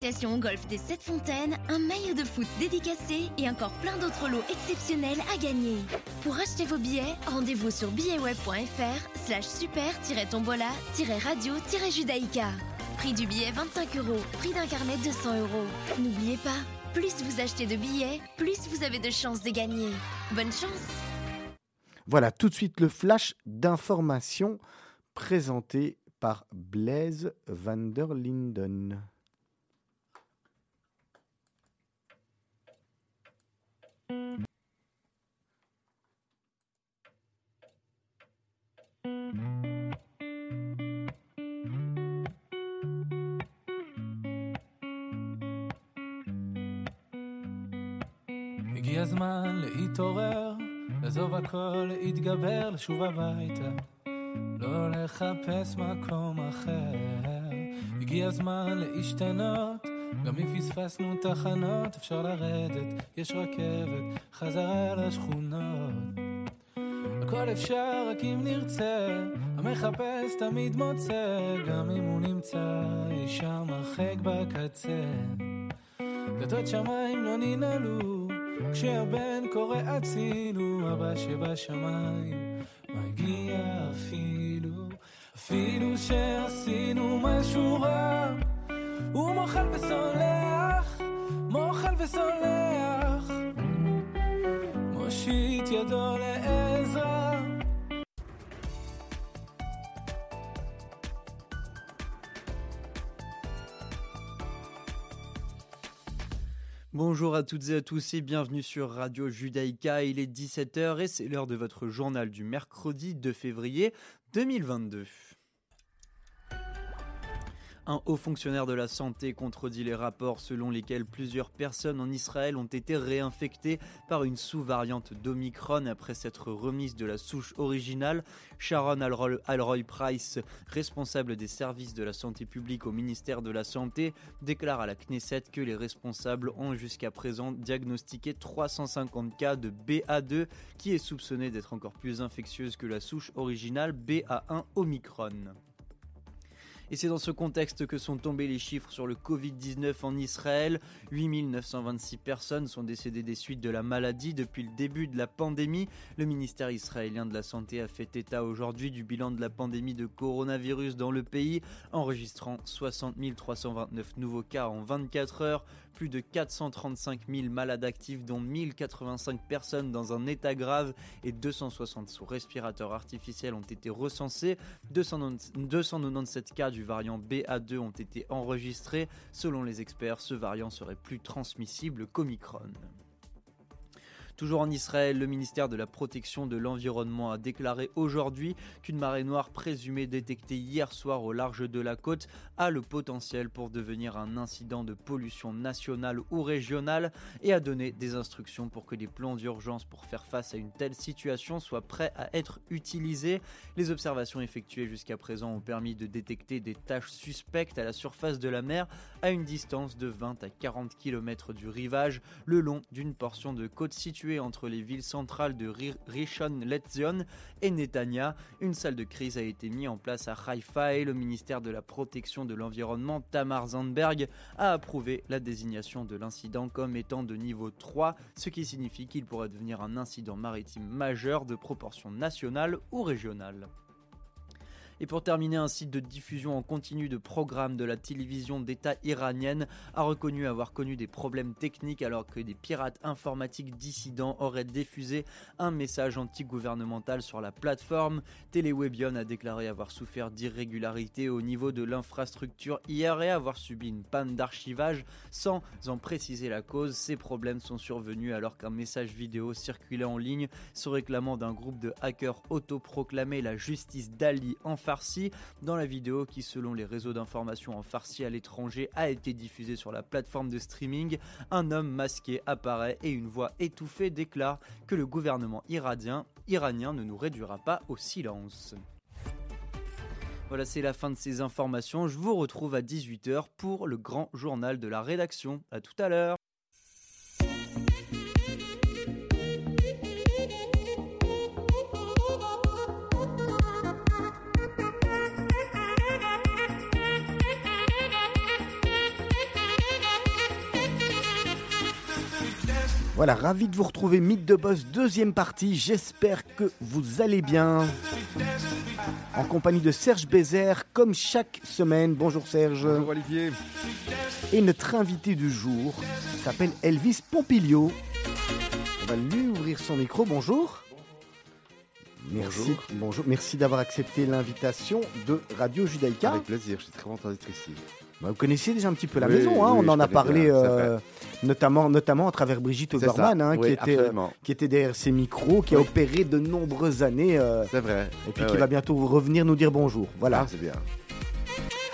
Station golf des 7 fontaines, un maillot de foot dédicacé et encore plein d'autres lots exceptionnels à gagner. Pour acheter vos billets, rendez-vous sur billetweb.fr slash super-tombola-radio-judaïka. Prix du billet 25 euros, prix d'un carnet 200 euros. N'oubliez pas, plus vous achetez de billets, plus vous avez de chances de gagner. Bonne chance Voilà tout de suite le flash d'information présenté par Blaise van Linden. הגיע הזמן להתעורר, לעזוב הכל, להתגבר, לשוב הביתה, לא לחפש מקום אחר. הגיע הזמן להשתנות, גם אם פספסנו תחנות, אפשר לרדת, יש רכבת, חזרה לשכונות. הכל אפשר רק אם נרצה, המחפש תמיד מוצא, גם אם הוא נמצא אי שם הרחק בקצה. דלתות שמיים לא ננעלו, כשהבן קורא הצילו, אבא שבשמיים מגיע אפילו, אפילו שעשינו משהו רע, הוא מוחל וסולח, מוחל וסולח, מושיט ידו לעזרה. Bonjour à toutes et à tous et bienvenue sur Radio Judaïka. Il est 17h et c'est l'heure de votre journal du mercredi 2 février 2022. Un haut fonctionnaire de la santé contredit les rapports selon lesquels plusieurs personnes en Israël ont été réinfectées par une sous-variante d'Omicron après s'être remise de la souche originale. Sharon Alroy Price, responsable des services de la santé publique au ministère de la Santé, déclare à la Knesset que les responsables ont jusqu'à présent diagnostiqué 350 cas de BA2 qui est soupçonné d'être encore plus infectieuse que la souche originale BA1 Omicron. Et c'est dans ce contexte que sont tombés les chiffres sur le Covid-19 en Israël. 8926 personnes sont décédées des suites de la maladie depuis le début de la pandémie. Le ministère israélien de la Santé a fait état aujourd'hui du bilan de la pandémie de coronavirus dans le pays, enregistrant 60 329 nouveaux cas en 24 heures, plus de 435 000 malades actifs, dont 1085 personnes dans un état grave et 260 sous respirateur artificiel ont été recensés. 297 cas du variant BA2 ont été enregistrés. Selon les experts, ce variant serait plus transmissible qu'Omicron. Toujours en Israël, le ministère de la Protection de l'Environnement a déclaré aujourd'hui qu'une marée noire présumée détectée hier soir au large de la côte a le potentiel pour devenir un incident de pollution nationale ou régionale et a donné des instructions pour que des plans d'urgence pour faire face à une telle situation soient prêts à être utilisés. Les observations effectuées jusqu'à présent ont permis de détecter des taches suspectes à la surface de la mer à une distance de 20 à 40 km du rivage le long d'une portion de côte située entre les villes centrales de Rishon LeZion et Netanya. Une salle de crise a été mise en place à Haïfa et le ministère de la Protection de l'Environnement, Tamar Zandberg, a approuvé la désignation de l'incident comme étant de niveau 3, ce qui signifie qu'il pourrait devenir un incident maritime majeur de proportion nationale ou régionale. Et pour terminer, un site de diffusion en continu de programmes de la télévision d'État iranienne a reconnu avoir connu des problèmes techniques alors que des pirates informatiques dissidents auraient diffusé un message anti-gouvernemental sur la plateforme. Telewebion a déclaré avoir souffert d'irrégularités au niveau de l'infrastructure hier et avoir subi une panne d'archivage sans en préciser la cause. Ces problèmes sont survenus alors qu'un message vidéo circulait en ligne se réclamant d'un groupe de hackers autoproclamés la justice d'Ali en Dans la vidéo qui, selon les réseaux d'information en farsi à l'étranger, a été diffusée sur la plateforme de streaming, un homme masqué apparaît et une voix étouffée déclare que le gouvernement iranien, iranien ne nous réduira pas au silence. Voilà, c'est la fin de ces informations. Je vous retrouve à 18h pour le grand journal de la rédaction. A tout à l'heure. Voilà, ravi de vous retrouver, Mythe de Boss, deuxième partie. J'espère que vous allez bien. En compagnie de Serge Bézère, comme chaque semaine. Bonjour Serge. Bonjour Olivier. Et notre invité du jour s'appelle Elvis Pompilio. On va lui ouvrir son micro. Bonjour. Merci, bonjour. Merci d'avoir accepté l'invitation de Radio Judaïka. Avec plaisir, je suis très content d'être ici. Bah, vous connaissiez déjà un petit peu la Oui, maison, hein, oui, on en a parlé euh, notamment, notamment à travers Brigitte Obermann, hein, qui, oui, était, euh, qui était derrière ses micros, qui a opéré de nombreuses années euh, C'est vrai. et puis qui va bientôt revenir nous dire bonjour. Voilà. Ah, c'est bien.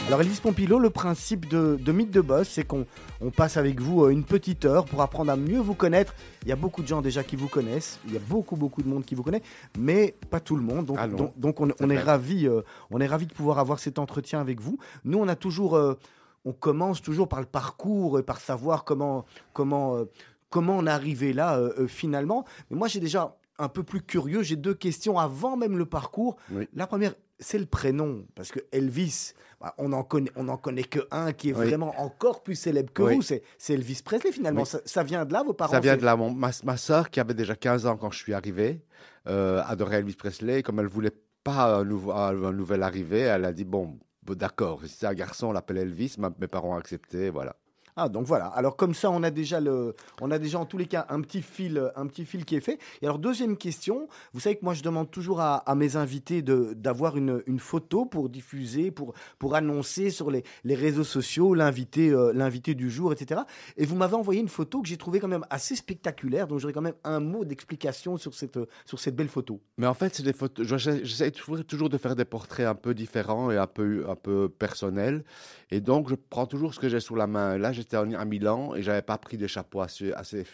Alors Elvis Pompilo, le principe de, de Mythe de Boss, c'est qu'on on passe avec vous euh, une petite heure pour apprendre à mieux vous connaître. Il y a beaucoup de gens déjà qui vous connaissent, il y a beaucoup beaucoup de monde qui vous connaît, mais pas tout le monde. Donc, Ah non, donc, donc on, est ravi, euh, on est ravi de pouvoir avoir cet entretien avec vous. Nous, on a toujours, euh, on commence toujours par le parcours et par savoir comment comment euh, comment on est arrivé là euh, finalement. Mais moi, j'ai déjà un peu plus curieux. J'ai deux questions avant même le parcours. Oui. La première, c'est le prénom, parce que Elvis, bah, on en connaît, on en connaît que un qui est Oui. vraiment encore plus célèbre que Oui. vous. C'est Elvis Presley finalement. Oui. Ça, ça vient de là, vos parents. Ça vient de là. Mon, ma, ma soeur, qui avait déjà 15 ans quand je suis arrivé, euh, adorait Elvis Presley. Comme elle voulait pas un, nouvel arrivé, elle a dit bon, bon, d'accord, si c'est un garçon, on l'appelle Elvis. Ma- mes parents ont accepté, voilà. Ah donc voilà. Alors comme ça, on a déjà le, on a déjà en tous les cas un petit fil, un petit fil qui est fait. Et alors deuxième question, vous savez que moi je demande toujours à, mes invités d'avoir une, une photo pour diffuser, pour pour annoncer sur les, les réseaux sociaux l'invité, euh, l'invité du jour, etc. Et vous m'avez envoyé une photo que j'ai trouvée quand même assez spectaculaire. Donc j'aurais quand même un mot d'explication sur cette sur cette belle photo. Mais en fait, c'est des photos. je- J'essaie toujours, toujours de faire des portraits un peu différents et un peu, un peu personnels. Et donc, je prends toujours ce que j'ai sous la main. Là, j'étais à Milan et j'avais pas pris des chapeaux assez, assez,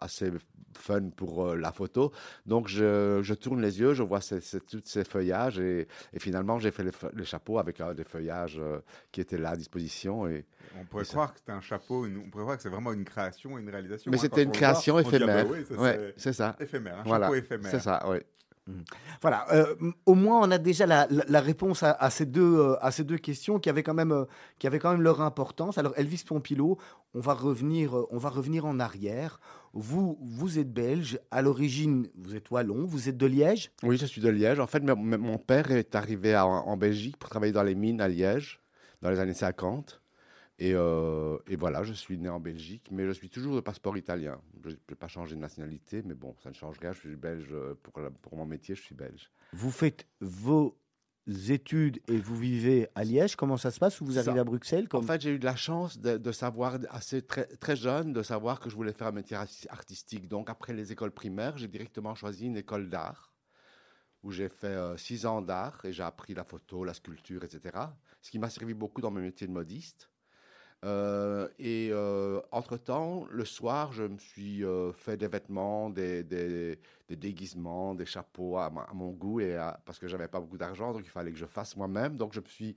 assez fun pour euh, la photo. Donc, je, je tourne les yeux, je vois ces, ces- tous ces feuillages et, et finalement, j'ai fait les, chapeaux avec euh, des feuillages euh, qui étaient là à disposition. Et... On pourrait Et ça- croire que c'est un chapeau, une- on pourrait croire que c'est vraiment une création une réalisation. Mais hein, c'était une création voit, ah bah éphémère. oui, ouais, c'est c'est ça. éphémère, un Voilà, chapeau éphémère. C'est ça, oui. Voilà, euh, au moins on a déjà la, réponse à, ces deux, euh, à ces deux questions qui avaient, quand même, euh, qui avaient quand même leur importance. Alors Elvis Pompilo, on va revenir, on va revenir en arrière. Vous, vous êtes belge, à l'origine vous êtes wallon, vous êtes de Liège? Oui, je suis de Liège. En fait, mon père est arrivé en Belgique pour travailler dans les mines à Liège dans les années 50. Et, euh, et voilà, je suis né en Belgique, mais je suis toujours de passeport italien. Je n'ai pas changé de nationalité, mais bon, ça ne change rien. Je suis belge euh, pour, la- pour mon métier, je suis belge. Vous faites vos études et vous vivez à Liège. Comment ça se passe? Ou vous Ça- arrivez à Bruxelles En fait, j'ai eu de la chance de, de savoir assez très, très jeune, de savoir que je voulais faire un métier arti- artistique. Donc, après les écoles primaires, j'ai directement choisi une école d'art où j'ai fait euh, six ans d'art et j'ai appris la photo, la sculpture, etc. Ce qui m'a servi beaucoup dans mon métier de modiste. Euh, et euh, entre-temps, le soir, je me suis euh, fait des vêtements, des, déguisements, des chapeaux à, mon goût, et parce que j'avais pas beaucoup d'argent, donc il fallait que je fasse moi-même. Donc je me suis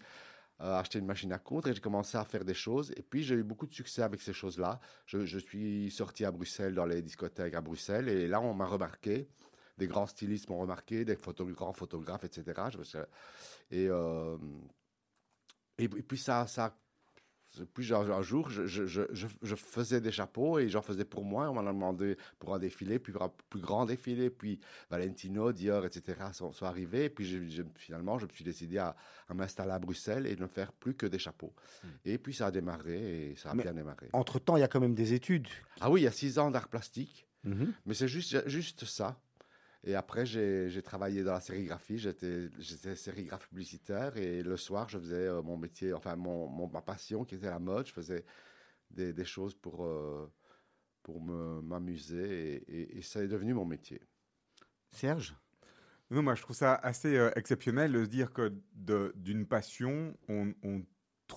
euh, acheté une machine à coudre et j'ai commencé à faire des choses. Et puis j'ai eu beaucoup de succès avec ces choses-là. Je, suis sorti à Bruxelles, dans les discothèques à Bruxelles, et là on m'a remarqué. Des grands stylistes m'ont remarqué, des grands photographes, etc. Et, et, puis ça, ça puis un, un jour, je, je- je- je- faisais des chapeaux et j'en faisais pour moi. On m'en a demandé pour un défilé, puis pour un plus grand défilé. Puis Valentino, Dior, etc. sont, sont arrivés. Et puis finalement, je me suis décidé à, à m'installer à Bruxelles et ne faire plus que des chapeaux. Et puis ça a démarré et ça a Mais- bien démarré. Entre-temps, il y a quand même des études. Ah oui, il y a six ans d'art plastique. Mhm. Mais c'est juste, juste ça. Et après, j'ai travaillé dans la sérigraphie. J'étais sérigraphe publicitaire. Et le soir, je faisais euh, mon métier, enfin, ma passion qui était la mode. Je faisais des, choses pour, euh, pour m'amuser. Et, ça est devenu mon métier. Serge? Non, moi je trouve ça assez euh, exceptionnel de se dire que d'une passion, on, on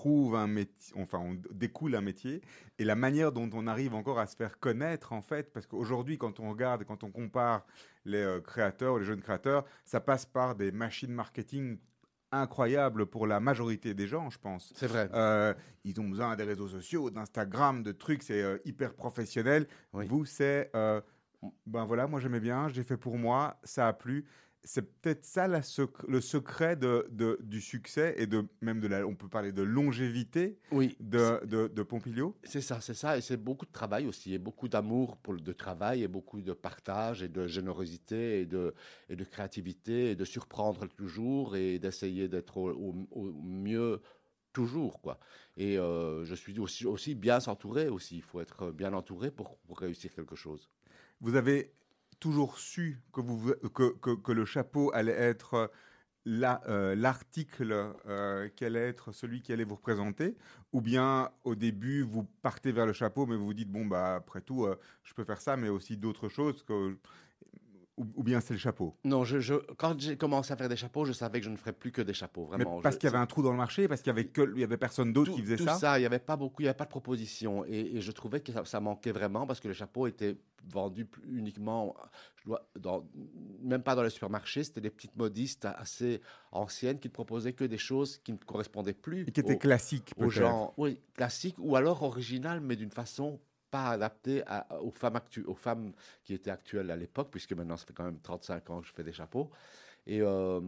trouve un métier, enfin on découle un métier, et la manière dont on arrive encore à se faire connaître en fait, parce qu'aujourd'hui quand on regarde quand on compare les euh, créateurs, les jeunes créateurs, ça passe par des machines marketing incroyables pour la majorité des gens, je pense. C'est vrai. Euh, ils ont besoin des réseaux sociaux, d'Instagram, de trucs, c'est euh, hyper professionnel. Oui. Vous, c'est, euh, ben voilà, moi j'aimais bien, j'ai fait pour moi, ça a plu. C'est peut-être ça la sec- le secret de, de- du succès et de même de la, on peut parler de longévité Oui, de, de, de Pompilio. C'est ça, c'est ça, et c'est beaucoup de travail aussi, et beaucoup d'amour pour le de travail, et beaucoup de partage, et de générosité, et de, et de créativité, et de surprendre toujours, et d'essayer d'être au, au- au mieux toujours, quoi. Et euh, je suis aussi, aussi bien s'entourer aussi, il faut être bien entouré pour, pour réussir quelque chose. Vous avez toujours su que, vous, que, que, le chapeau allait être la- euh, l'article euh, qui allait être celui qui allait vous représenter Ou bien au début, vous partez vers le chapeau, mais vous vous dites, bon, bah, après tout, euh, je peux faire ça, mais aussi d'autres choses. Ou, ou bien c'est le chapeau? Non, je, je- quand j'ai commencé à faire des chapeaux, je savais que je ne ferais plus que des chapeaux, Mais vraiment. parce Je- qu'il y avait un trou dans le marché, parce qu'il y avait que, il y avait personne d'autre qui faisait tout ça? il n'y avait pas beaucoup, il n'y avait pas de propositions. Et, et je trouvais que ça, ça manquait vraiment parce que les chapeaux étaient vendus uniquement, je dois, dans, même pas dans les supermarchés, c'était des petites modistes assez anciennes qui ne proposaient que des choses qui ne correspondaient plus Et qui était aux, classique, aux gens, oui, classiques ou alors originales, mais d'une façon pas adaptée à- aux, femmes aux femmes qui étaient actuelles à l'époque, puisque maintenant ça fait quand même 35 ans que je fais des chapeaux. Et, euh,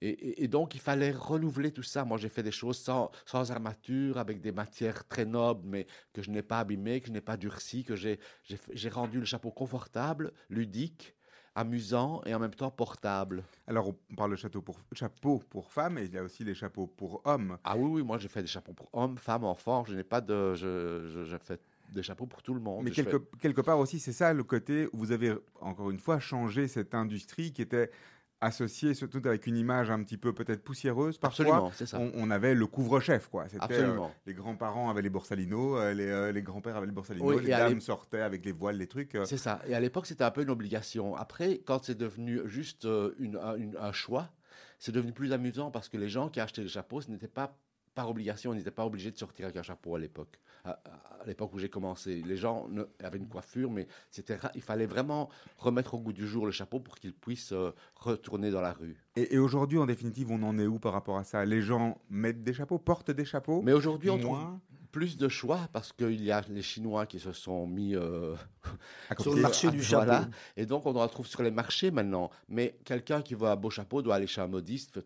et, et- donc, il fallait renouveler tout ça. Moi, j'ai fait des choses sans, sans armature, avec des matières très nobles, mais que je n'ai pas abîmées, que je n'ai pas durcies, que j'ai rendu le chapeau confortable, ludique, amusant et en même temps portable. Alors, on parle de chapeau pour, chapeau pour femmes, et il y a aussi les chapeaux pour hommes. Ah oui, oui, moi, j'ai fait des chapeaux pour hommes, femmes, enfants. Je n'ai pas de... Je, je, je fais des chapeaux pour tout le monde. Mais quelque, quelque part aussi, c'est ça le côté où vous avez, encore une fois, changé cette industrie qui était associée surtout avec une image un petit peu peut-être poussiéreuse parfois. Absolument, c'est ça. On, on avait le couvre-chef, quoi. C'était, euh, les grands-parents avaient les borsalinos, euh, les, euh, les grands-pères avaient les borsalinos, Oui, les dames sortaient avec les voiles, les trucs. C'est ça. Et à l'époque, c'était un peu une obligation. Après, quand c'est devenu juste une- un, une- un choix, c'est devenu plus amusant parce que les gens qui achetaient des chapeaux, ce n'était pas par obligation, on n'était pas obligé de sortir avec un chapeau à l'époque. À, à- à l'époque où j'ai commencé, les gens ne- avaient une coiffure, mais c'était il fallait vraiment remettre au goût du jour le chapeau pour qu'ils puissent euh, retourner dans la rue. Et, et aujourd'hui, en définitive, on en est où par rapport à ça? Les gens mettent des chapeaux, portent des chapeaux? Mais aujourd'hui, on trouve plus de choix parce qu'il y a les Chinois qui se sont mis euh, Sur le marché du chapeau. Voilà. Et donc, on en retrouve sur les marchés maintenant. Mais quelqu'un qui veut un beau chapeau doit aller chez un modiste,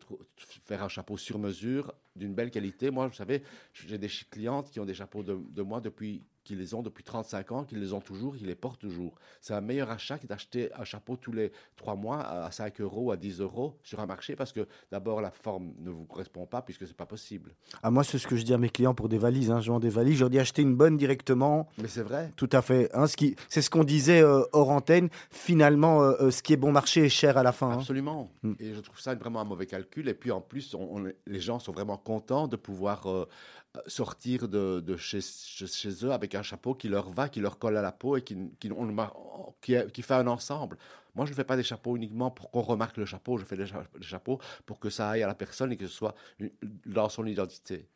faire un chapeau sur mesure, d'une belle qualité. Moi, vous savez, j'ai des clientes qui ont des chapeaux de, de moi depuis qui les ont depuis 35 ans, qui les ont toujours, qui les portent toujours. C'est un meilleur achat que d'acheter un chapeau tous les trois mois à 5 euros, à 10 euros sur un marché, parce que d'abord, la forme ne vous correspond pas, puisque c'est pas possible. Ah, moi, c'est ce que je dis à mes clients pour des valises. Hein. Je vends des valises. Je leur dis acheter une bonne directement. Mais c'est vrai. Tout à fait. Hein, ce qui, c'est ce qu'on disait euh, hors antenne. Finalement, euh, euh, ce qui est bon marché est cher à la fin. hein. Absolument. Mm. Et je trouve ça vraiment un mauvais calcul. Et puis en plus, on- on les gens sont vraiment contents de pouvoir euh, sortir de, de chez, chez- eux avec un chapeau qui leur va, qui leur colle à la peau et qui, qui, on qui, qui fait un ensemble. Moi, je ne fais pas des chapeaux uniquement pour qu'on remarque le chapeau. Je fais des, cha- des chapeaux pour que ça aille à la personne et que ce soit dans son identité.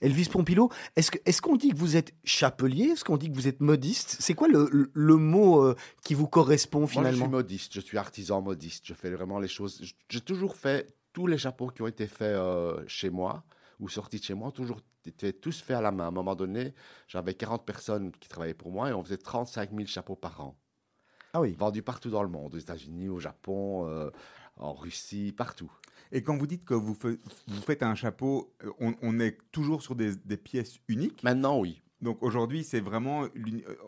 Elvis Pompilo, est-ce, qu'on dit que vous êtes chapelier? Est-ce qu'on dit que vous êtes modiste? C'est quoi le, le- le mot euh, qui vous correspond Moi, je finalement? suis modiste, je suis artisan modiste. Je fais vraiment les choses. J'ai toujours fait tous les chapeaux qui ont été faits euh, chez moi ou sortis de chez moi, toujours été tous faits à la main. À un moment donné, j'avais 40 personnes qui travaillaient pour moi et on faisait 35 000 chapeaux par an, Ah oui. vendus partout dans le monde, aux États-Unis, au Japon, euh, en Russie, partout. Et quand vous dites que vous, vous faites un chapeau, euh, on, on est toujours sur des, des pièces uniques? Maintenant, oui. Donc aujourd'hui, c'est vraiment, euh,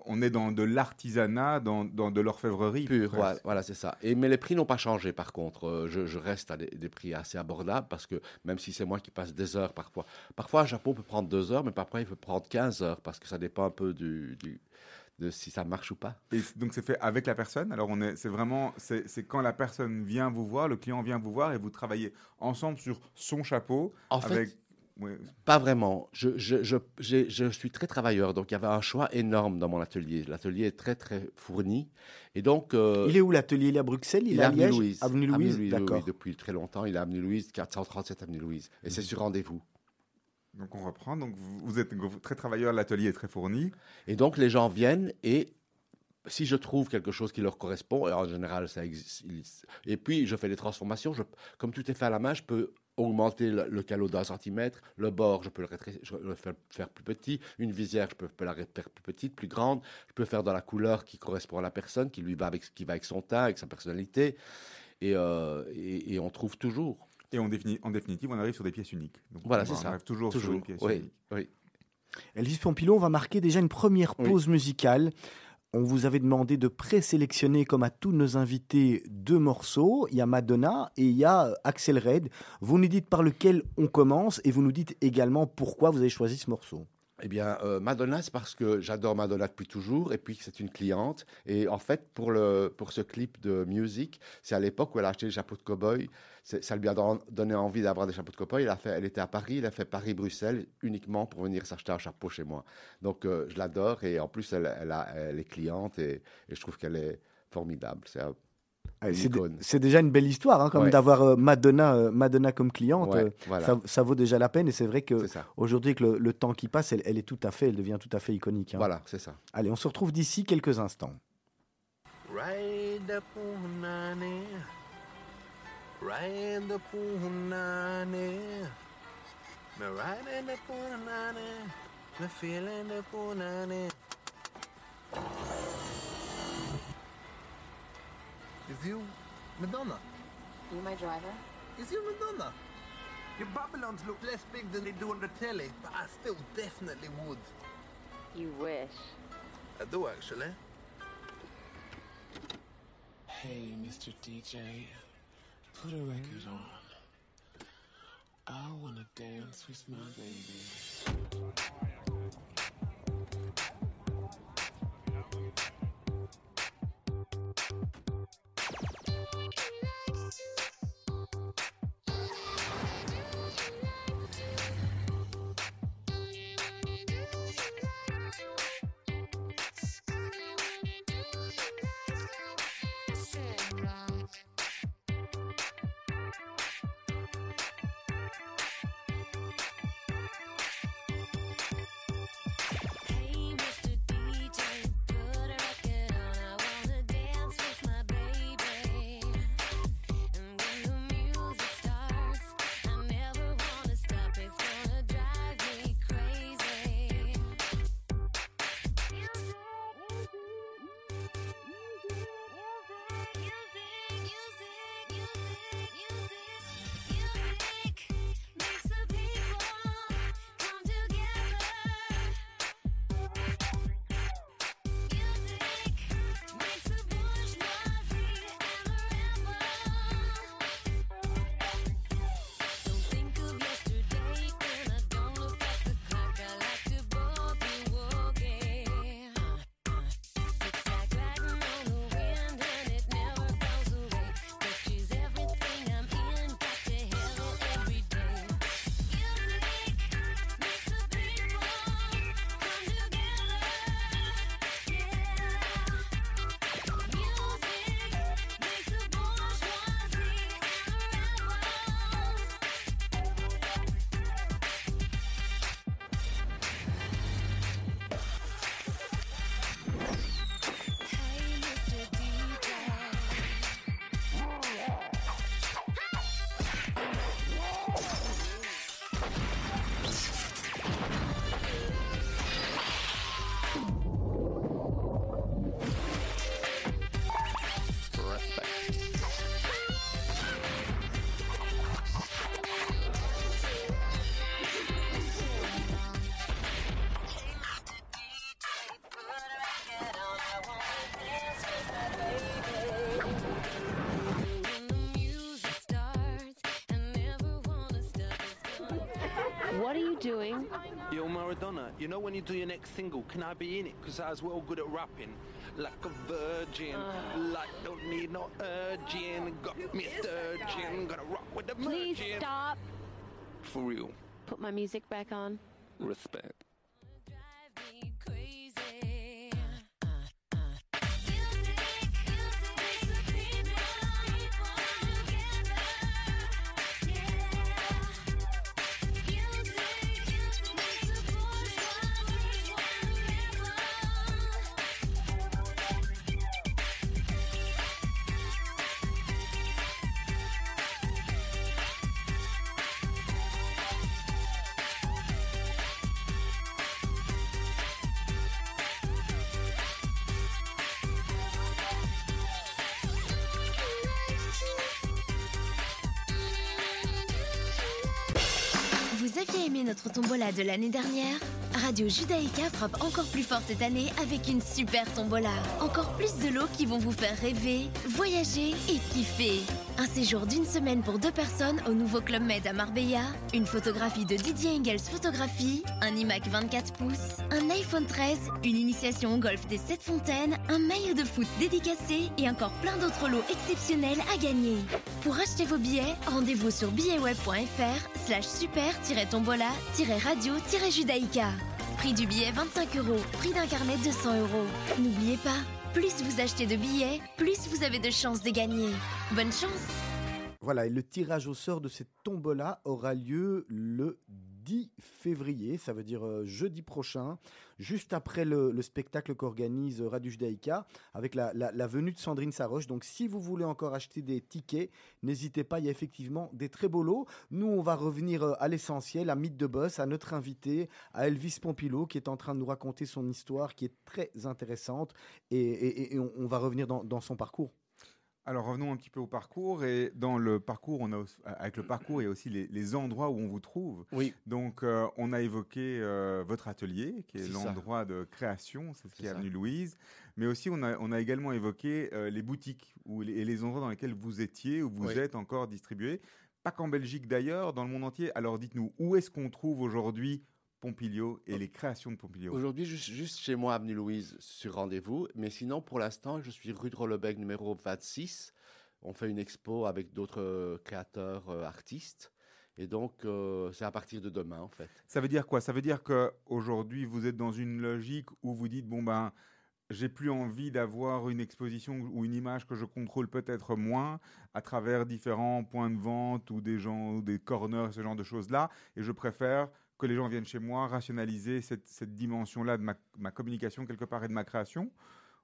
on est dans de l'artisanat, dans, dans de l'orfèvrerie. Pur, presque. voilà, c'est ça. Et, mais les prix n'ont pas changé, par contre. Euh, Je, je reste à des, des prix assez abordables parce que même si c'est moi qui passe des heures parfois, parfois un chapeau peut prendre deux heures, mais parfois il peut prendre 15 heures parce que ça dépend un peu du, du- de si ça marche ou pas. Et donc c'est fait avec la personne? Alors on est, c'est vraiment, c'est c'est quand la personne vient vous voir, le client vient vous voir et vous travaillez ensemble sur son chapeau. En fait, avec, Pas vraiment. Je, je, je, je suis très travailleur, donc il y avait un choix énorme dans mon atelier. L'atelier est très, très fourni. Et donc. euh, Il est où l'atelier? Il est à Bruxelles? Il, il est à avenue Liège? Louise. Avenue Louise, oui, d'accord. oui, depuis très longtemps. Il est avenue Louise, 437 avenue Louise. Et Mhm. c'est sur rendez-vous. donc on reprend. Donc vous, êtes très travailleur, l'atelier est très fourni. Et donc, les gens viennent et si je trouve quelque chose qui leur correspond, et en général, ça existe. Et puis, je fais des transformations. Je, comme tout est fait à la main, je peux augmenter le, le calot d'un centimètre. Le bord, je peux le, faire, faire plus petit. Une visière, je peux, peux la faire plus petite, plus grande. Je peux faire dans la couleur qui correspond à la personne, qui lui va avec, qui va avec son teint, avec sa personnalité. et, euh, et, et on trouve toujours. Et en, défini- en définitive, on arrive sur des pièces uniques. Donc, Voilà, on c'est ça. arrive toujours, sur Toujours. une pièce Oui, unique. oui. Elvis Pompilon, on va marquer déjà une première Oui. pause musicale. On vous avait demandé de présélectionner, comme à tous nos invités, deux morceaux. Il y a Madonna et il y a euh, Axel Red. Vous nous dites par lequel on commence et vous nous dites également pourquoi vous avez choisi ce morceau. Eh bien, euh, Madonna, c'est parce que j'adore Madonna depuis toujours et puis c'est une cliente. Et en fait, pour, le, pour ce clip de Music, c'est à l'époque où elle a acheté des chapeaux de cow-boy. Ça lui a don- donné envie d'avoir des chapeaux de cow-boy. Elle, a fait- elle était à Paris, elle a fait Paris-Bruxelles uniquement pour venir s'acheter un chapeau chez moi. Donc, euh, je l'adore et en plus, elle, elle, a- elle est cliente et, et je trouve qu'elle est formidable. C'est un- Une C'est icône. c'est déjà une belle histoire, hein, comme Ouais. d'avoir euh, Madonna, euh, Madonna comme cliente. Ouais, euh, voilà, ça, ça vaut déjà la peine et c'est vrai que aujourd'hui, avec le, le temps qui passe, elle, elle est tout à fait, elle devient tout à fait iconique. hein. Voilà, c'est ça. Allez, on se retrouve d'ici quelques instants. Ride the punani, ride the punani, me riding the punani, me feeling the punani. Is you Madonna? You my driver? Is you Madonna? Your Babylons look less big than they do on the telly, but I still definitely would. You wish. I do actually. Hey, Mr. DJ, put a record on. I wanna dance with my baby. Doing? Yo, Maradona, you know when you do your next single, can I be in it? Because I was well good at rapping. Like a virgin, ah. like don't need no urging. Got me a sturgeon, gonna rock with the Please merging. stop. For real, Put my music back on. respect. Notre tombola de l'année dernière, Radio Judaïka frappe encore plus fort cette année avec une super tombola. Encore plus de lots qui vont vous faire rêver, voyager et kiffer. Un séjour d'une semaine pour deux personnes au nouveau Club Med à Marbella, une photographie de Didier Engels Photographie, un iMac 24 pouces, un iPhone 13, une initiation au golf des 7 fontaines, un maillot de foot dédicacé et encore plein d'autres lots exceptionnels à gagner. Pour acheter vos billets, rendez-vous sur billetweb.fr slash super-radio-radio-judaïka. Prix du billet 25 euros, prix d'un carnet 200 euros. N'oubliez pas, plus vous achetez de billets, plus vous avez de chances de gagner. Bonne chance Voilà, et le tirage au sort de cette tombola aura lieu le 10 février, ça veut dire euh, jeudi prochain, juste après le, le spectacle qu'organise Radio Judaïka, avec la, venue de Sandrine Saroche. Donc si vous voulez encore acheter des tickets, n'hésitez pas, il y a effectivement des très beaux lots. Nous, on va revenir euh, à l'essentiel, à Mythe de Boss, à notre invité, à Elvis Pompilo, qui est en train de nous raconter son histoire, qui est très intéressante, et, on, va revenir dans son parcours. Alors revenons un petit peu au parcours et dans le parcours, on a aussi- avec le parcours, il y a aussi les, les endroits où on vous trouve. Oui. Donc euh, on a évoqué euh, votre atelier, qui est, l'endroit de création, c'est ce qui est avenue Louise. Mais aussi on a, on a également évoqué euh, les boutiques les- et les endroits dans lesquels vous étiez, où vous Oui. êtes encore distribués. Pas qu'en Belgique d'ailleurs, dans le monde entier. Alors dites-nous, où est-ce qu'on trouve aujourd'hui Pompilio et les créations de Pompilio Aujourd'hui, juste, juste chez moi, avenue Louise, sur rendez-vous. Mais sinon, pour l'instant, je suis rue de Rollebec numéro 26. On fait une expo avec d'autres euh, créateurs, euh, artistes. Et donc, euh, c'est à partir de demain, en fait. Ça veut dire quoi? Ça veut dire que aujourd'hui vous êtes dans une logique où vous dites bon ben j'ai plus envie d'avoir une exposition ou une image que je contrôle peut-être moins à travers différents points de vente ou des gens ou des corners ce genre de choses là et je préfère que les gens viennent chez moi rationaliser cette, cette dimension là de ma, ma communication quelque part et de ma création.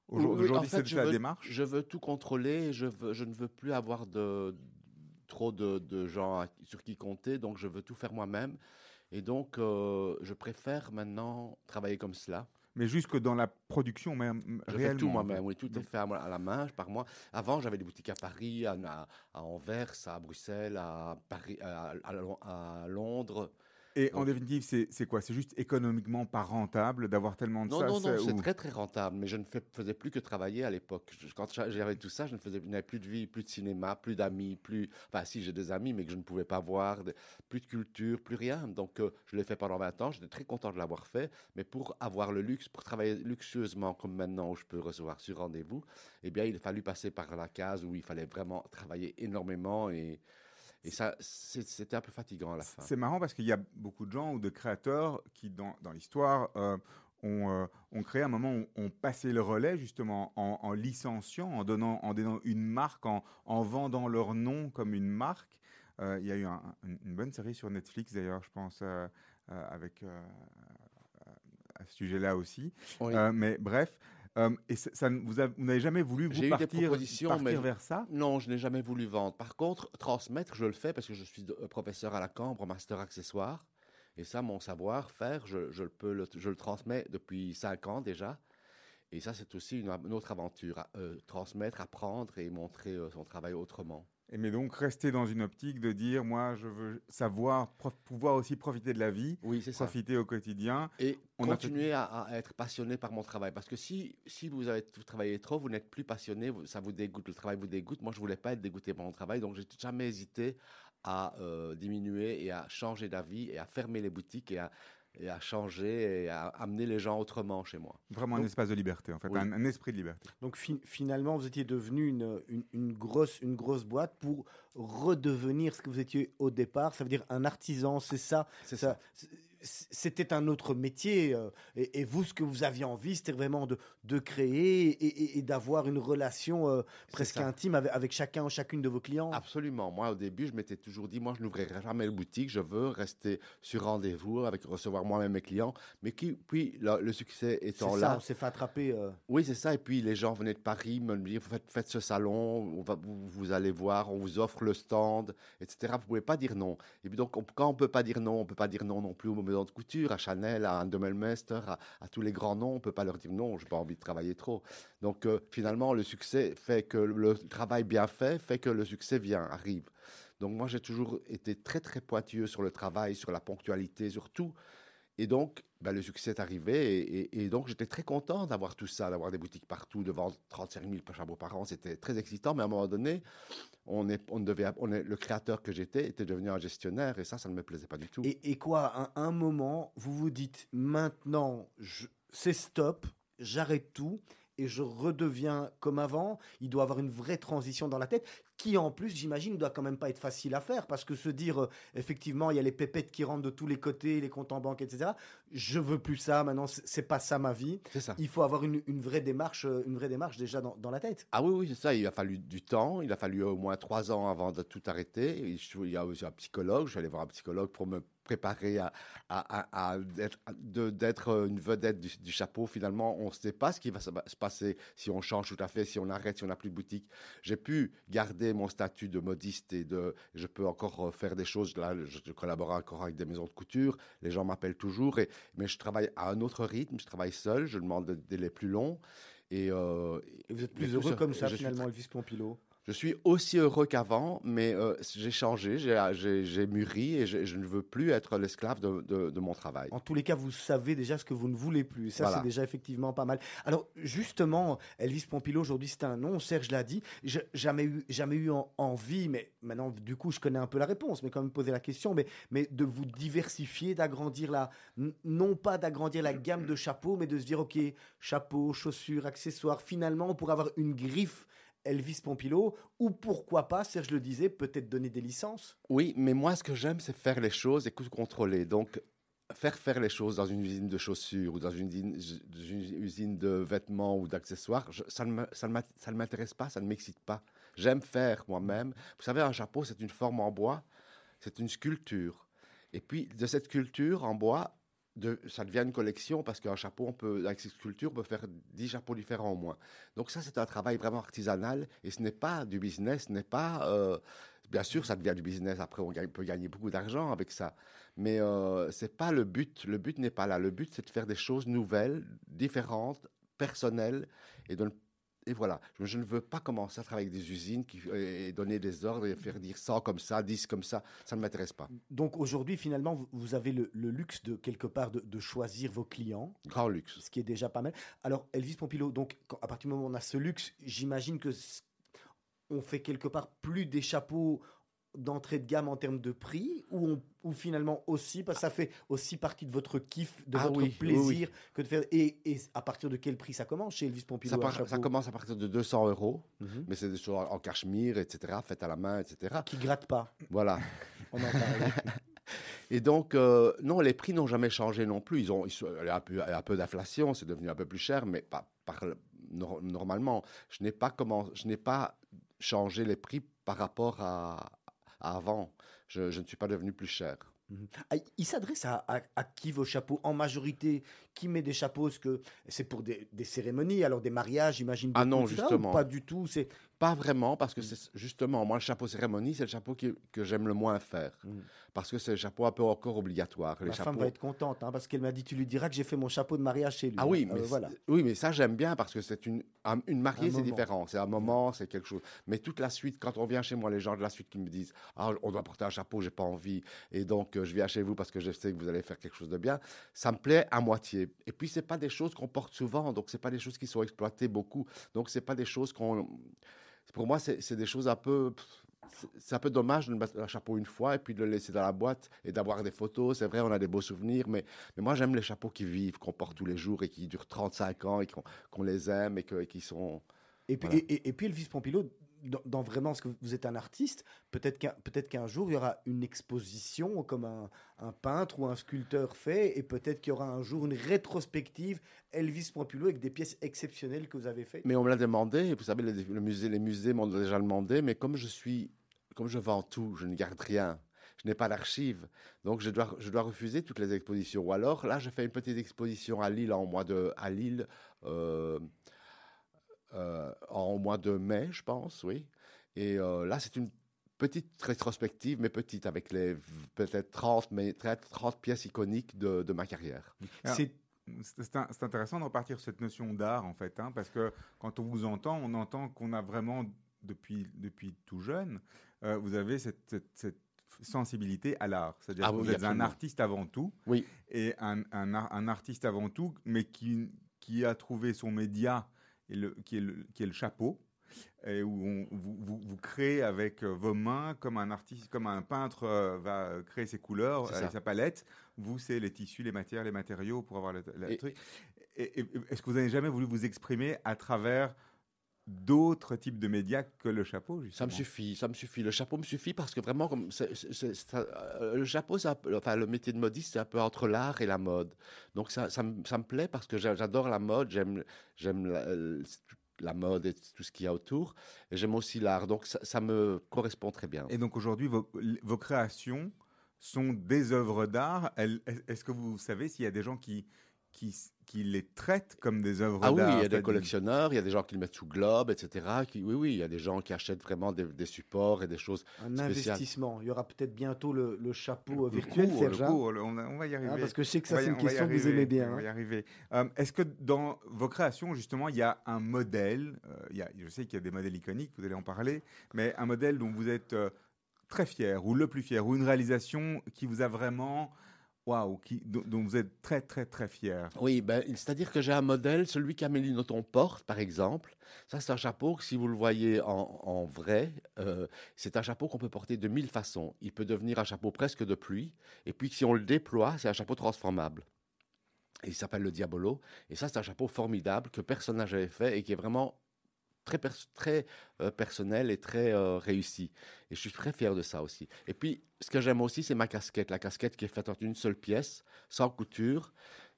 Aujourd- Oui, Aujourd'hui en fait, c'est la veux- démarche. Je veux tout contrôler. Je, veux, je ne veux plus avoir de, trop de, de gens à- sur qui compter. Donc, je veux tout faire moi-même. Et donc, euh, je préfère maintenant travailler comme cela. Mais jusque dans la production même Je fais réellement. tout en moi-même, oui, tout est fait à, la main, par moi. Avant, j'avais des boutiques à Paris, à, à- Anvers, à Bruxelles, à, Paris, à, à Londres. Et en définitive, c'est c'est quoi? C'est juste économiquement pas rentable d'avoir tellement de Non, ça non, non, c'est ou- très très rentable, mais je ne fais- faisais plus que travailler à l'époque. Quand j'a- j'avais tout ça, je ne faisais n'avais plus de vie, plus de cinéma, plus d'amis, plus. Enfin, si j'ai des amis, mais que je ne pouvais pas voir, plus de culture, plus rien. Donc, euh, je l'ai fait pendant 20 ans. J'étais très content de l'avoir fait, mais pour avoir le luxe, pour travailler luxueusement comme maintenant où je peux recevoir sur rendez-vous, eh bien, il a fallu passer par la case où il fallait vraiment travailler énormément et. Et ça, c'était un peu fatigant à la fin. C'est marrant parce qu'il y a beaucoup de gens ou de créateurs qui, dans, dans l'histoire, euh, ont, euh, ont créé un moment où ont passé le relais justement en, en licenciant, en donnant, en donnant une marque, en, en vendant leur nom comme une marque. Euh, il y a eu un- une, bonne série sur Netflix d'ailleurs, je pense, euh, avec à ce sujet-là aussi. Oui. Euh, mais bref, euh, et ça, vous avez- vous n'avez jamais voulu vous partir, propositions, partir mais- vers ça? Non, je n'ai jamais voulu vendre. Par contre, transmettre, je le fais parce que je suis euh, professeur à la Cambre, master accessoire. Et ça, mon savoir-faire, je, je le peux le, je le transmets depuis cinq ans déjà. Et ça, c'est aussi une, une autre aventure. à, euh, transmettre, apprendre et montrer euh, son travail autrement. Et mais donc rester dans une optique de dire, moi, je veux savoir, pouvoir aussi profiter de la vie, Oui, ça. profiter au quotidien. Et On fait- continuer à, à être passionné par mon travail. Parce que si, si vous, avez, vous travaillez trop, vous n'êtes plus passionné, ça vous dégoûte, le travail vous dégoûte. Moi, je voulais pas être dégoûté par mon travail, donc j'ai jamais hésité à euh, diminuer et à changer d'avis et à fermer les boutiques et à, et à changer et à amener les gens autrement chez moi. Vraiment un espace de liberté, en fait, Oui. un, un esprit de liberté. Donc fi- finalement, vous étiez devenu une, une, une grosse, une grosse boîte pour redevenir ce que vous étiez au départ, ça veut dire un artisan, c'est ça? C'est ça. C'était un autre métier. euh, et, et vous, ce que vous aviez envie, c'était vraiment de, de créer et, et- et d'avoir une relation euh, presque intime avec, avec chacun, chacune de vos clients. Absolument. Moi, au début, je m'étais toujours dit, moi, je n'ouvrirai jamais le boutique. Je veux rester sur rendez-vous avec recevoir moi-même mes clients. Mais qui, puis, le, le succès étant ça, là, on s'est fait attraper. euh, Oui, c'est ça. Et puis les gens venaient de Paris me dire faites, faites ce salon, on va, vous, vous allez voir, on vous offre le stand, etc. Vous pouvez pas dire non. Et puis donc, on- quand on peut pas dire non, on peut pas dire non non plus maisons de couture, à Chanel, à Andemelmeister, à, tous les grands noms. On peut pas leur dire non, j'ai pas envie de travailler trop. Donc euh, finalement, le succès fait que le travail bien fait fait que le succès vient, arrive. Donc moi, j'ai toujours été très, très pointilleux sur le travail, sur la ponctualité, sur tout. Et donc, ben, le succès est arrivé. Et, donc, j'étais très content d'avoir tout ça, d'avoir des boutiques partout, de vendre 35 000 chapeaux par an. C'était très excitant. Mais à un moment donné, on est, on devait, on est, le créateur que j'étais était devenu un gestionnaire. Et ça, ça ne me plaisait pas du tout. Et, et quoi, à un, moment, vous vous dites maintenant, c'est stop, j'arrête tout et je redeviens comme avant. Il doit avoir une vraie transition dans la tête, qui en plus, j'imagine, ne doit quand même pas être facile à faire parce que se dire, euh, effectivement, il y a les pépettes qui rentrent de tous les côtés, les comptes en banque, etc. Je veux plus ça. Maintenant, c'est pas ça ma vie. C'est ça. Il faut avoir une, une vraie démarche, euh, une vraie démarche déjà dans, dans la tête. Ah oui, oui, c'est ça. Il a fallu du temps. Il a fallu au moins trois ans avant de tout arrêter. Il y a aussi un psychologue. Je suis allé voir un psychologue pour me préparer à, à, à- à d'être- d'être une vedette du, du chapeau. Finalement, on ne sait pas ce qui va se se passer si on change tout à fait, si on arrête, si on n'a plus de boutique. J'ai pu garder mon statut de modiste et de, je peux encore euh, faire des choses. Là, je, collabore encore avec des maisons de couture. Les gens m'appellent toujours. Et, mais je travaille à un autre rythme. Je travaille seul. Je demande des délais plus longs. Et, euh, Et vous êtes plus heureux comme ça, finalement, Elvis Pompilo? Je suis aussi heureux qu'avant, mais euh, j'ai changé, j'ai- j'ai mûri et je, ne veux plus être l'esclave de, de- de mon travail. En tous les cas, vous savez déjà ce que vous ne voulez plus. Ça, Voilà. c'est déjà effectivement pas mal. Alors, justement, Elvis Pompilo, aujourd'hui, c'est un nom. Serge l'a dit. J'ai jamais eu, jamais eu en- envie, mais maintenant, du coup, je connais un peu la réponse, mais quand même poser la question, mais, mais de vous diversifier, d'agrandir la, non pas d'agrandir la gamme de chapeaux, mais de se dire, OK, chapeau, chaussures, accessoires, finalement, pour avoir une griffe Elvis Pompilo, ou pourquoi pas, Serge le disait, peut-être donner des licences. Oui, mais moi, ce que j'aime, c'est faire les choses et tout contrôler. Donc, faire faire les choses dans une usine de chaussures ou dans une usine, une usine de vêtements ou d'accessoires, ça ne m'intéresse pas, ça ne m'excite pas. J'aime faire moi-même. Vous savez, un chapeau, c'est une forme en bois, c'est une sculpture. Et puis, de cette sculpture en bois, ça devient une collection parce qu'un chapeau, on peut, avec cette sculpture, on peut faire 10 chapeaux différents au moins. Donc ça, c'est un travail vraiment artisanal et ce n'est pas du business, ce n'est pas... euh, bien sûr, ça devient du business, après on peut gagner beaucoup d'argent avec ça, mais euh, ce n'est pas le but, le but n'est pas là. Le but, c'est de faire des choses nouvelles, différentes, personnelles et de ne et voilà, je, je ne veux pas commencer à travailler avec des usines qui, et donner des ordres et faire dire 100 comme ça, 10 comme ça. Ça ne m'intéresse pas. Donc aujourd'hui, finalement, vous, vous avez le, le luxe de quelque part de, de choisir vos clients, Grand luxe. ce qui est déjà pas mal. Alors Elvis Pompilo, donc quand- à partir du moment où on a ce luxe, j'imagine que on fait quelque part plus des chapeaux d'entrée de gamme en termes de prix, ou, on, ou finalement aussi, parce que ça fait aussi partie de votre kiff, de Ah votre oui, oui, plaisir que de faire. Et, et à partir de quel prix ça commence chez Elvis Pompilo Ça, part- ça commence à partir de 200 euros, Mhm. mais c'est des choses en cachemire, etc., faites à la main, etc. Qui gratte pas. Voilà. On en parle. Et donc, euh, non, les prix n'ont jamais changé non plus. Ils ont, ils il y a un peu, peu d'inflation, c'est devenu un peu plus cher, mais pas, par- nor- normalement. Je n'ai pas, comment, je n'ai pas changé les prix par rapport à avant. Je, je ne suis pas devenu plus cher. Mhm. Ah, Il s'adresse à, à- à qui vos chapeaux? En majorité, qui met des chapeaux? Est-ce que c'est pour des, des cérémonies, alors des mariages, j'imagine Ah non, justement. Pas du tout? C'est Pas vraiment, parce que c'est justement, moi, le chapeau cérémonie, c'est le chapeau qui- que j'aime le moins faire. Mhm. Parce que c'est le chapeau un peu encore obligatoire. Les ma femme va être contente hein, parce qu'elle m'a dit tu lui diras que j'ai fait mon chapeau de mariage chez lui. Ah oui, Euh, mais, voilà. c'est- oui, mais ça, j'aime bien parce que c'est une, un- une mariée, c'est moment. différent. C'est un moment, c'est quelque chose. Mais toute la suite, quand on vient chez moi, les gens de la suite qui me disent Ah, on doit porter un chapeau, j'ai pas envie. Et donc, euh, je viens chez vous parce que je sais que vous allez faire quelque chose de bien. Ça me plaît à moitié. Et puis, c'est pas des choses qu'on porte souvent. Donc, c'est pas des choses qui sont exploitées beaucoup. Donc, c'est pas des choses qu'on. Pour moi, c'est des choses un peu. c'est- un peu dommage de me mettre un chapeau une fois et puis de le laisser dans la boîte et d'avoir des photos. C'est vrai, on a des beaux souvenirs, mais, mais moi, j'aime les chapeaux qui vivent, qu'on porte tous les jours et qui durent 35 ans et qu'on les aime et, que, et qui sont. Et puis, Voilà. et, et- et puis Elvis Pompilo, dans, vraiment ce que vous êtes un artiste, peut-être qu'un peut qu'un jour il y aura une exposition comme un, un peintre ou un sculpteur fait, et peut-être qu'il y aura un jour une rétrospective Elvis Pompilo avec des pièces exceptionnelles que vous avez faites. Mais on me l'a demandé, vous savez, les, le musée, les musées m'ont déjà demandé, mais comme je suis, comme je vends tout, je ne garde rien. Je n'ai pas d'archives, donc je dois, je dois refuser toutes les expositions. Ou alors, là, je fais une petite exposition à Lille en mois de, à Lille, euh, en mois de mai, je pense, oui. Et euh, là, c'est une petite rétrospective, mais petite, avec les peut-être 30, mais 30, 30 pièces iconiques de, de ma carrière. C'est C'est intéressant de repartir sur cette notion d'art, en fait, hein, parce que quand on vous entend, on entend qu'on a vraiment depuis, depuis tout jeune, euh, vous avez cette, cette- cette sensibilité à l'art. C'est-à-dire Ah que oui, vous êtes un artiste avant tout, Oui. et un, un un artiste avant tout, mais qui, qui a trouvé son média, et le, qui, est le, qui est le chapeau, et où on- vous, vous, vous créez avec euh, vos mains, comme un artiste, comme un peintre euh, va créer ses couleurs sa palette. Vous, c'est les tissus, les matières, les matériaux pour avoir le, le Et- truc. Est-ce que vous n'avez jamais voulu vous exprimer à travers d'autres types de médias que le chapeau Ça justement me suffit, ça me suffit. Le chapeau me suffit parce que vraiment, comme ça- euh, le chapeau, enfin, le métier de modiste, c'est un peu entre l'art et la mode. Donc ça, ça, me, ça me plaît parce que j'a- j'adore la mode, j'aime, j'aime la, euh, la mode et tout ce qu'il y a autour, et j'aime aussi l'art. Donc ça, ça me correspond très bien. Et donc aujourd'hui, vos, vos créations sont des œuvres d'art. Est-ce que vous savez s'il y a des gens qui, qui, qui les traitent comme des œuvres Ah oui, d'art il y a des collectionneurs, il y a des gens qui le mettent sous globe, etc. Qui, oui, oui, il y a des gens qui achètent vraiment des, des supports et des choses. Un investissement. Il y aura peut-être bientôt le, le chapeau euh, Le virtuel, cours, Serge. le hein cours, le- on, va y arriver. Hein, parce que je sais que ça, c'est une question que vous arriver, aimez bien. On va hein. y arriver. Euh, Est-ce que dans vos créations, justement, il y a un modèle euh, il y a- Je sais qu'il y a des modèles iconiques, vous allez en parler, mais un modèle dont vous êtes euh, très fier, ou le plus fier, ou une réalisation qui vous a vraiment. Waouh, dont, vous êtes très, très, très fier. Oui, ben, c'est-à-dire que j'ai un modèle, celui qu'Amélie Nothomb porte, par exemple. Ça, c'est un chapeau que, si vous le voyez en, vrai, euh, c'est un chapeau qu'on peut porter de mille façons. Il peut devenir un chapeau presque de pluie. Et puis, si on le déploie, c'est un chapeau transformable. Il s'appelle le Diabolo. Et ça, c'est un chapeau formidable que personne n'a jamais fait et qui est vraiment très, pers- très euh, personnel et très euh, réussi. Et je suis très fier de ça aussi. Et puis, ce que j'aime aussi, c'est ma casquette. La casquette qui est faite en une seule pièce, sans couture,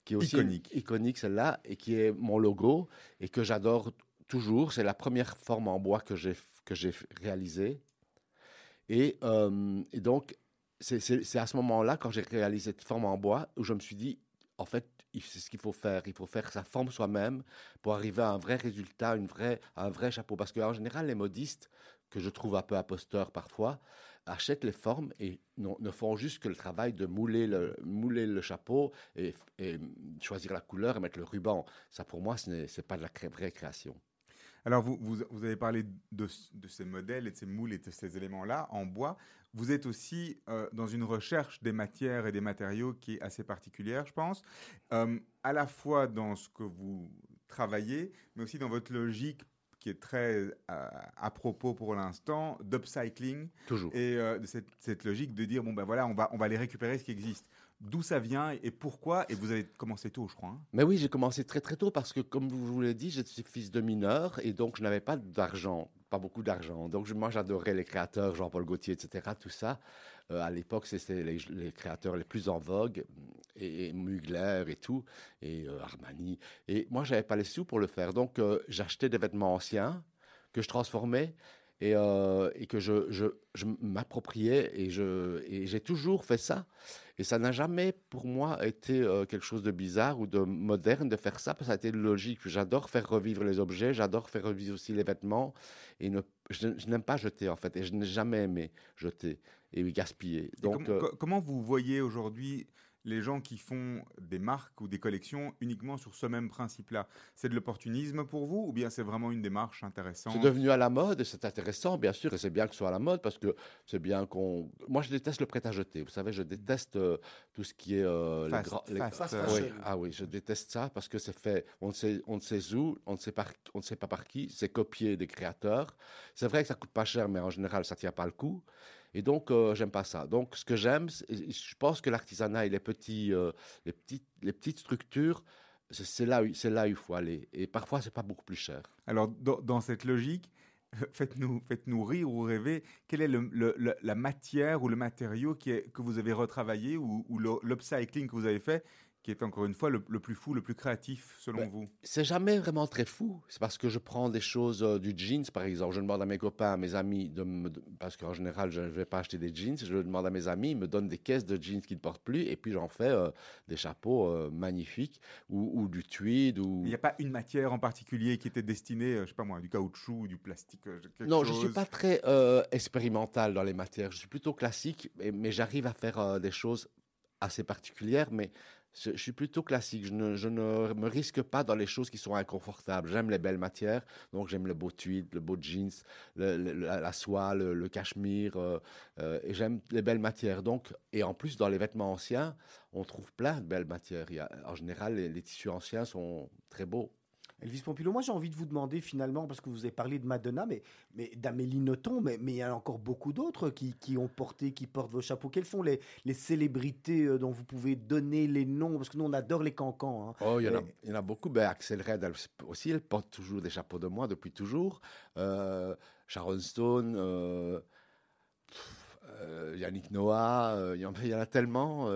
qui est aussi Iconique. iconique celle-là, et qui est mon logo, et que j'adore toujours. C'est la première forme en bois que j'ai réalisée. Et, euh, et donc, c'est- à ce moment-là, quand j'ai réalisé cette forme en bois, où je me suis dit, en fait, c'est ce qu'il faut faire. Il faut faire sa forme soi-même pour arriver à un vrai résultat, une vraie, un vrai chapeau. Parce qu'en général, les modistes, que je trouve un peu imposteurs parfois, achètent les formes et ne font juste que le travail de mouler le, mouler le chapeau et, choisir la couleur et mettre le ruban. Ça, pour moi, ce n'est pas de la vraie création. Alors, vous, vous, vous avez parlé de, ces modèles et de ces moules et de ces éléments-là en bois. Vous êtes aussi euh, dans une recherche des matières et des matériaux qui est assez particulière, je pense, Euh, à la fois dans ce que vous travaillez, mais aussi dans votre logique qui est très euh, à propos pour l'instant d'upcycling Toujours. et euh, de cette, cette logique de dire bon ben voilà on va on va aller récupérer ce qui existe. D'où ça vient et pourquoi Et vous avez commencé tôt, je crois. hein. Mais oui, j'ai commencé très très tôt parce que, comme vous l'avez dit, je suis fils de mineur et donc je n'avais pas d'argent, pas beaucoup d'argent. Donc moi j'adorais les créateurs, Jean-Paul Gaultier, etc. Tout ça. Euh, à l'époque, c'était les, créateurs les plus en vogue, et, et Mugler et tout, et euh, Armani. Et moi, j'avais pas les sous pour le faire. Donc euh, j'achetais des vêtements anciens que je transformais et, euh, et que je, je, je m'appropriais et j'ai toujours fait ça. Et ça n'a jamais, pour moi, été euh, quelque chose de bizarre ou de moderne de faire ça, parce que ça a été logique. J'adore faire revivre les objets, j'adore faire revivre aussi les vêtements. Et ne- je, je n'aime pas jeter, en fait. Et je n'ai jamais aimé jeter et gaspiller. Et Donc, com- euh, co- comment vous voyez aujourd'hui les gens qui font des marques ou des collections uniquement sur ce même principe-là C'est de l'opportunisme pour vous ou bien c'est vraiment une démarche intéressante? C'est devenu à la mode et c'est intéressant, bien sûr, et c'est bien que ce soit à la mode parce que c'est bien qu'on. Moi, je déteste le prêt-à-jeter. Vous savez, je déteste euh, tout ce qui est. euh, les Fast- les- fast, Fast euh. Oui, ah oui, je déteste ça parce que c'est fait, on ne sait, on ne sait où, on ne sait, par, on ne sait pas par qui, c'est copié des créateurs. C'est vrai que ça coûte pas cher, mais en général, ça tient pas le coup. Et donc, euh, j'aime pas ça. Donc, ce que j'aime, je pense que l'artisanat et les, petits, euh, les, petites, les petites structures, c'est là, là où il faut aller. Et parfois, c'est pas beaucoup plus cher. Alors, dans, cette logique, faites-nous faites -nous rire ou rêver. Quelle est la matière ou le matériau que vous avez retravaillé ou, ou l'upcycling que vous avez fait qui est encore une fois le, le plus fou, le plus créatif selon Ben, vous C'est jamais vraiment très fou. C'est parce que je prends des choses euh, du jeans, par exemple. Je demande à mes copains, à mes amis, de me, de- parce qu'en général, je ne vais pas acheter des jeans. Je demande à mes amis, ils me donnent des caisses de jeans qu'ils ne portent plus, et puis j'en fais euh, des chapeaux euh, magnifiques, ou, ou du tweed, ou... Il n'y a pas une matière en particulier qui était destinée, je sais pas moi, du caoutchouc, du plastique, Non, je ne suis pas très expérimental dans les matières. Je suis plutôt classique, mais, mais j'arrive à faire des choses assez particulières. Mais je, suis plutôt classique. Je ne, me risque pas dans les choses qui sont inconfortables. J'aime les belles matières, donc j'aime le beau tweed, le beau jeans, la, soie, le, cachemire, euh, euh, j'aime les belles matières. Donc, et en plus, dans les vêtements anciens, on trouve plein de belles matières. En général, les tissus anciens sont très beaux. Elvis Pompilo, moi j'ai envie de vous demander finalement, parce que vous avez parlé de Madonna, mais, mais d'Amélie Nothomb, mais, mais il y en a encore beaucoup d'autres qui, qui ont porté, qui portent vos chapeaux. Quelles sont les, les célébrités euh, dont vous pouvez donner les noms? Parce que nous on adore les cancans. hein. Oh, il y, en a, Et- il y en a beaucoup. Ben, Axel Red elle, aussi, elle porte toujours des chapeaux de moi depuis toujours. Euh, Sharon Stone, euh, pff, euh, Yannick Noah, il y, en a- tellement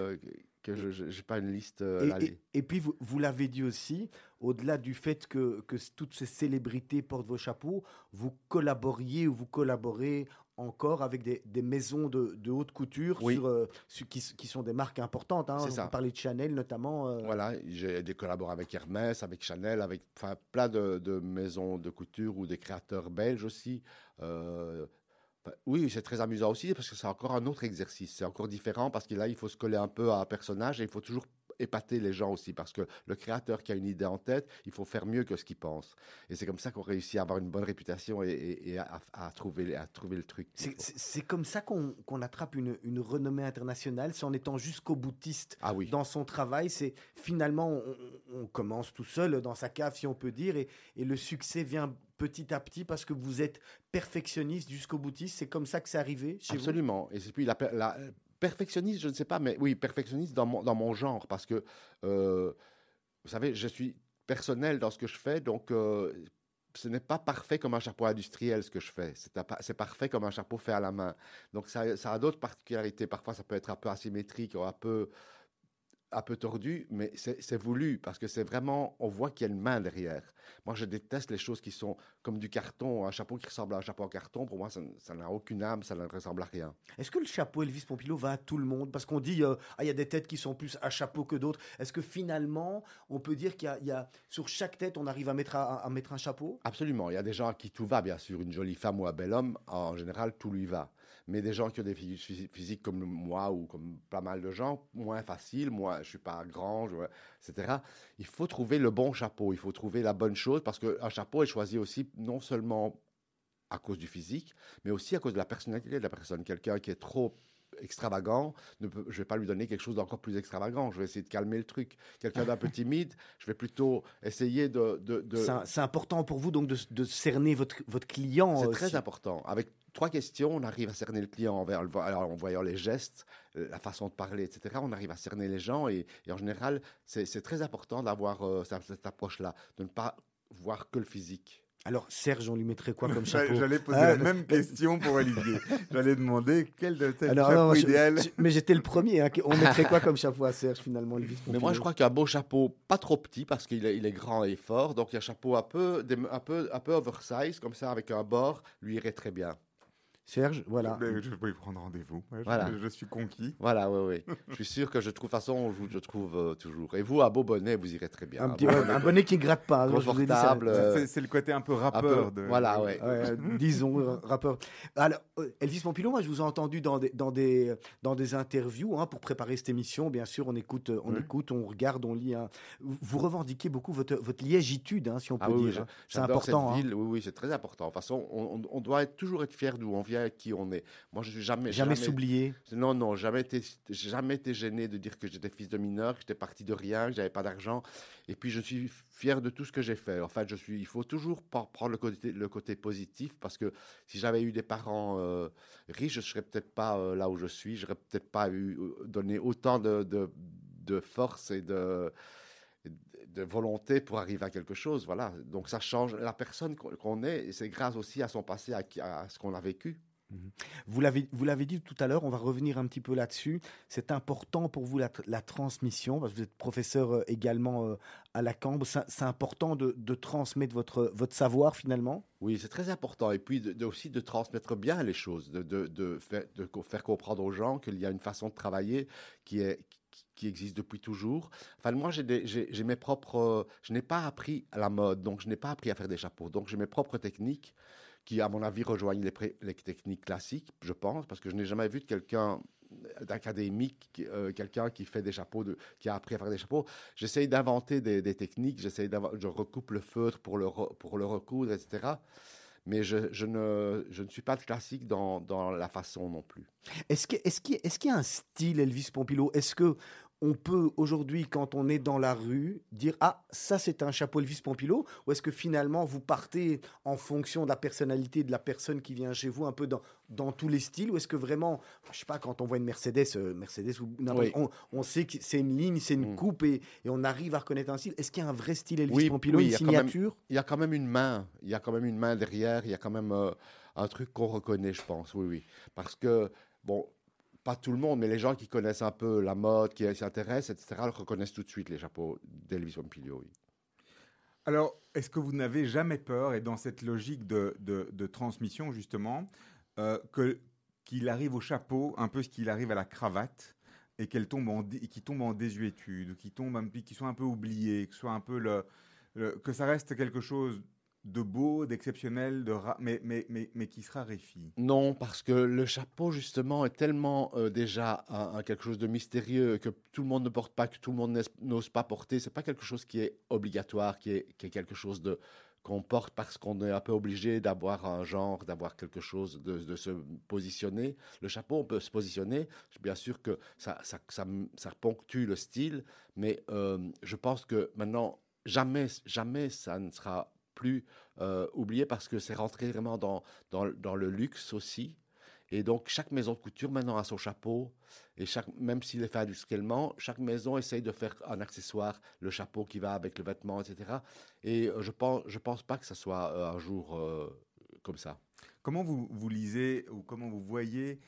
que je n'ai pas une liste. euh, Et, et- et puis, vous, vous l'avez dit aussi, au-delà du fait que, que toutes ces célébrités portent vos chapeaux, vous collaboriez ou vous collaborez encore avec des, des maisons de, de haute couture Oui. sur, euh, sur- qui, qui sont des marques importantes. Hein. Ça. parlez de Chanel notamment. euh, Voilà, j'ai des collaborats avec Hermès, avec Chanel, avec plein de, de maisons de couture ou des créateurs belges aussi. Oui, c'est très amusant aussi parce que c'est encore un autre exercice. C'est encore différent parce que là, il faut se coller un peu à un personnage et il faut toujours épater les gens aussi parce que le créateur qui a une idée en tête, il faut faire mieux que ce qu'il pense. Et c'est comme ça qu'on réussit à avoir une bonne réputation et, et- et à, à trouver, à trouver le truc. C'est- comme ça qu'on attrape une, une renommée internationale, c'est en étant jusqu'au boutiste Ah oui. dans son travail. C'est finalement, on, on commence tout seul dans sa cave, si on peut dire, et, et le succès vient petit à petit parce que vous êtes perfectionniste jusqu'au boutiste. C'est comme ça que c'est arrivé chez Absolument. Et c'est puis la, per- la- perfectionniste, je ne sais pas, mais oui, perfectionniste dans mon, dans mon genre, parce que, euh, vous savez, je suis personnel dans ce que je fais, donc euh, ce n'est pas parfait comme un chapeau industriel ce que je fais. C'est parfait comme un chapeau fait à la main. Donc ça, ça a d'autres particularités. Parfois, ça peut être un peu asymétrique ou un peu un peu tordu, mais c'est voulu parce que c'est vraiment, on voit qu'il y a une main derrière. Moi, je déteste les choses qui sont comme du carton, un chapeau qui ressemble à un chapeau en carton. Pour moi, ça n'a aucune âme, ça ne ressemble à rien. Est-ce que le chapeau Elvis Pompilo va à tout le monde? Parce qu'on dit, euh, ah, il y a des têtes qui sont plus à chapeau que d'autres. Est-ce que finalement, on peut dire qu'il y a- il y, a sur chaque tête, on arrive à mettre, à, à mettre un chapeau? Absolument. Il y a des gens à qui tout va, bien sûr. Une jolie femme ou un bel homme, en général, tout lui va. Mais des gens qui ont des physi- physi- physiques comme moi ou comme pas mal de gens, moins facile. Moi, je suis pas grand, je- etc. Il faut trouver le bon chapeau. Il faut trouver la bonne chose parce qu'un chapeau est choisi aussi non seulement à cause du physique, mais aussi à cause de la personnalité de la personne. Quelqu'un qui est trop extravagant, ne peut- je vais pas lui donner quelque chose d'encore plus extravagant. Je vais essayer de calmer le truc. Quelqu'un d'un peu timide, je vais plutôt essayer de... de- de- C'est important pour vous donc de, de cerner votre, votre client. c'est euh, très important. Avec trois questions, on arrive à cerner le client en, ver- alors, en voyant les gestes, euh, la façon de parler, etc. On arrive à cerner les gens et, et en général, c'est c'est très important d'avoir euh, cette, cette approche-là, de ne pas voir que le physique. Alors Serge, on lui mettrait quoi comme chapeau j'allais poser Ah, la même question pour Olivier. J'allais demander quel de tes Alors, chapeau non, idéal. je- mais j'étais le premier. hein, on mettrait quoi comme chapeau à Serge finalement, Elvis Mais moi, je crois qu'un beau chapeau, pas trop petit parce qu'il est, il est grand et fort, donc un chapeau un peu, un peu, un peu oversize, comme ça, avec un bord, lui irait très bien. Serge, voilà. Je peux y prendre rendez-vous. Je- Voilà. Je, suis conquis. Voilà, oui, oui. je suis sûr que je trouve, de toute façon, je, je trouve euh, toujours. Et vous, à beau bonnet, vous irez très bien. Un, petit, bonnet un bonnet qui gratte pas. vous confortable. C'est- le côté un peu un peu- rappeur. de, voilà, ouais. Ouais, euh, disons, rappeur. Alors, euh, Elvis Pompilo, moi, je vous ai entendu dans des, dans des, dans des interviews hein, pour préparer cette émission. Bien sûr, on écoute, euh, on, écoute, on regarde, on lit. hein. Vous vous revendiquez beaucoup votre, votre liégitude, hein, si on peut Ah oui, dire. hein. C'est important. Cette hein. ville. Oui, oui, c'est très important. De toute façon, on, on- on doit être, toujours être fier d'où on vient qui on est. Moi, je suis jamais. Jamais s'oublier. Non, non, jamais été, jamais été gêné de dire que j'étais fils de mineur, que j'étais parti de rien, que j'avais pas d'argent. Et puis, je suis fier de tout ce que j'ai fait. En fait, je suis, il faut toujours prendre le côté, le côté positif parce que si j'avais eu des parents euh, riches, je serais peut-être pas euh, là où je suis. J'aurais peut-être pas eu euh, donné autant de, de, de force et de de volonté pour arriver à quelque chose, voilà. Donc ça change la personne qu'on est, et c'est grâce aussi à son passé, à, ce qu'on a vécu. Vous l'avez, vous l'avez dit tout à l'heure, on va revenir un petit peu là-dessus. C'est important pour vous la, tr- la transmission, parce que vous êtes professeur euh, également euh, à la Cambre. C'est, important de, de transmettre votre, votre savoir finalement? Oui, c'est très important. Et puis de, de- aussi de transmettre bien les choses, de, de, faire comprendre aux gens qu'il y a une façon de travailler qui, est, qui, existe depuis toujours. Enfin, moi, j'ai, mes propres... euh, Je n'ai pas appris à la mode, donc je n'ai pas appris à faire des chapeaux. Donc j'ai mes propres techniques qui, à mon avis, rejoignent les, techniques classiques, je pense, parce que je n'ai jamais vu de quelqu'un d'académique, euh, quelqu'un qui fait des chapeaux, qui a appris à faire des chapeaux. J'essaye d'inventer des, techniques, j'essaye je recoupe le feutre pour le recoudre, etc. Mais je, ne, suis pas classique dans, la façon non plus. Est-ce qu'il y, y a un style Elvis Pompilo? Est-ce que on peut aujourd'hui, quand on est dans la rue, dire ah ça c'est un chapeau Elvis Pompilo Ou est-ce que finalement vous partez en fonction de la personnalité de la personne qui vient chez vous, un peu dans, dans tous les styles Ou est-ce que vraiment, je sais pas, quand on voit une Mercedes, euh, Mercedes ou Oui. on, on sait que c'est une ligne, c'est une Mm. coupe et, et on arrive à reconnaître un style. Est-ce qu'il y a un vrai style Elvis Oui, Pompilo, oui, une il signature? Il y a quand même une main, il y a quand même une main derrière, il y a quand même euh, un truc qu'on reconnaît, je pense, oui, oui. Parce que, bon, pas tout le monde, mais les gens qui connaissent un peu la mode, qui s'y intéressent, etc., reconnaissent tout de suite, les chapeaux d'Elvis Pompilio. Alors, est-ce que vous n'avez jamais peur, et dans cette logique de, transmission justement, euh, que qu'il arrive au chapeau un peu ce qu'il arrive à la cravate et qu'elle tombe en qu'il tombe en désuétude, ou qu'il tombe qu'il soit un peu oublié, que soit un peu le- que ça reste quelque chose de beau, d'exceptionnel, de mais, mais, mais, mais qui se raréfie. Non, parce que le chapeau, justement, est tellement euh, déjà quelque chose de mystérieux que tout le monde ne porte pas, que tout le monde n'ose pas porter. C'est pas quelque chose qui est obligatoire, qui est, quelque chose qu'on porte parce qu'on est un peu obligé d'avoir un genre, d'avoir quelque chose, de, se positionner. Le chapeau, on peut se positionner. Bien sûr que ça, ça, ça, ça ponctue le style, mais euh, je pense que maintenant, jamais, jamais ça ne sera euh, oublié parce que c'est rentré vraiment dans, dans, le luxe aussi. Et donc, chaque maison de couture maintenant a son chapeau. Et chaque, même s'il est fait industriellement, chaque maison essaye de faire un accessoire, le chapeau qui va avec le vêtement, etc. Et euh, je pense, je pense pas que ça soit euh, un jour comme ça. Comment vous, vous lisez ou comment vous voyez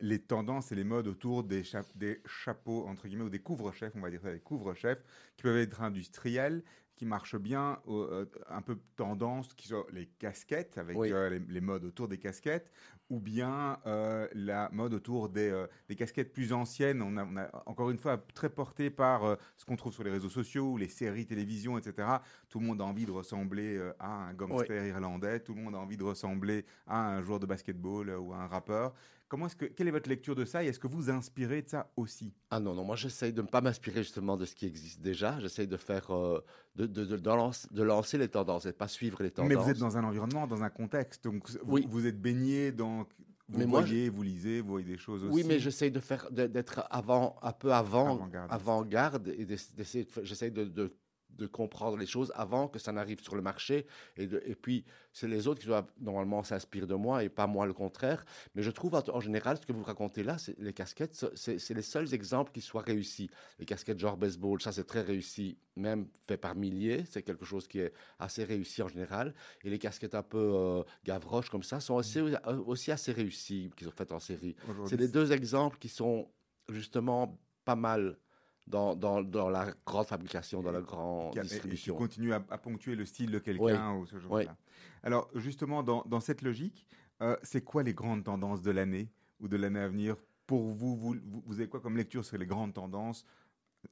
les tendances et les modes autour des, cha- des chapeaux, entre guillemets, ou des couvre-chefs, on va dire des couvre-chefs, qui peuvent être industriels, qui marchent bien, euh, un peu tendance, qui sont les casquettes, avec Oui. euh, les, les modes autour des casquettes, ou bien euh, la mode autour des, des casquettes plus anciennes, on a, on a, encore une fois très porté par ce qu'on trouve sur les réseaux sociaux, les séries télévision, etc. Tout le monde a envie de ressembler à un gangster irlandais, tout le monde a envie de ressembler à un joueur de basketball ou à un rappeur. Comment est-ce que, quelle est votre lecture de ça et est-ce que vous inspirez de ça aussi? Ah non, non, moi j'essaye de ne pas m'inspirer justement de ce qui existe déjà. J'essaye de faire, euh, de, de, de, lancer, de lancer les tendances et de pas suivre les tendances. Mais vous êtes dans un environnement, dans un contexte, donc vous, Oui. vous êtes baigné dans... Vous Mais moi, voyez, vous lisez, vous voyez des choses aussi. Oui, mais j'essaye de faire, d'être avant, un peu avant, avant-garde et d'ess- d'essayer de, de, comprendre les choses avant que ça n'arrive sur le marché. Et, de- et puis, c'est les autres qui doivent normalement s'inspirer de moi et pas moi le contraire. Mais je trouve en, en général, ce que vous racontez là, c'est les casquettes, ce- c'est c'est les seuls exemples qui soient réussis. Les casquettes genre baseball, ça c'est très réussi, même fait par milliers. C'est quelque chose qui est assez réussi en général. Et les casquettes un peu euh, gavroches comme ça sont aussi, aussi assez réussies, qui sont faites en série. Aujourd'hui, C'est les deux exemples qui sont justement pas mal dans, dans, dans la grande fabrication, dans la grande a- et- qui distribution. continue à, à ponctuer le style de quelqu'un ou ce genre Oui. là Alors justement, dans, dans cette logique, euh, c'est quoi les grandes tendances de l'année ou de l'année à venir pour vous, vous avez quoi comme lecture sur les grandes tendances?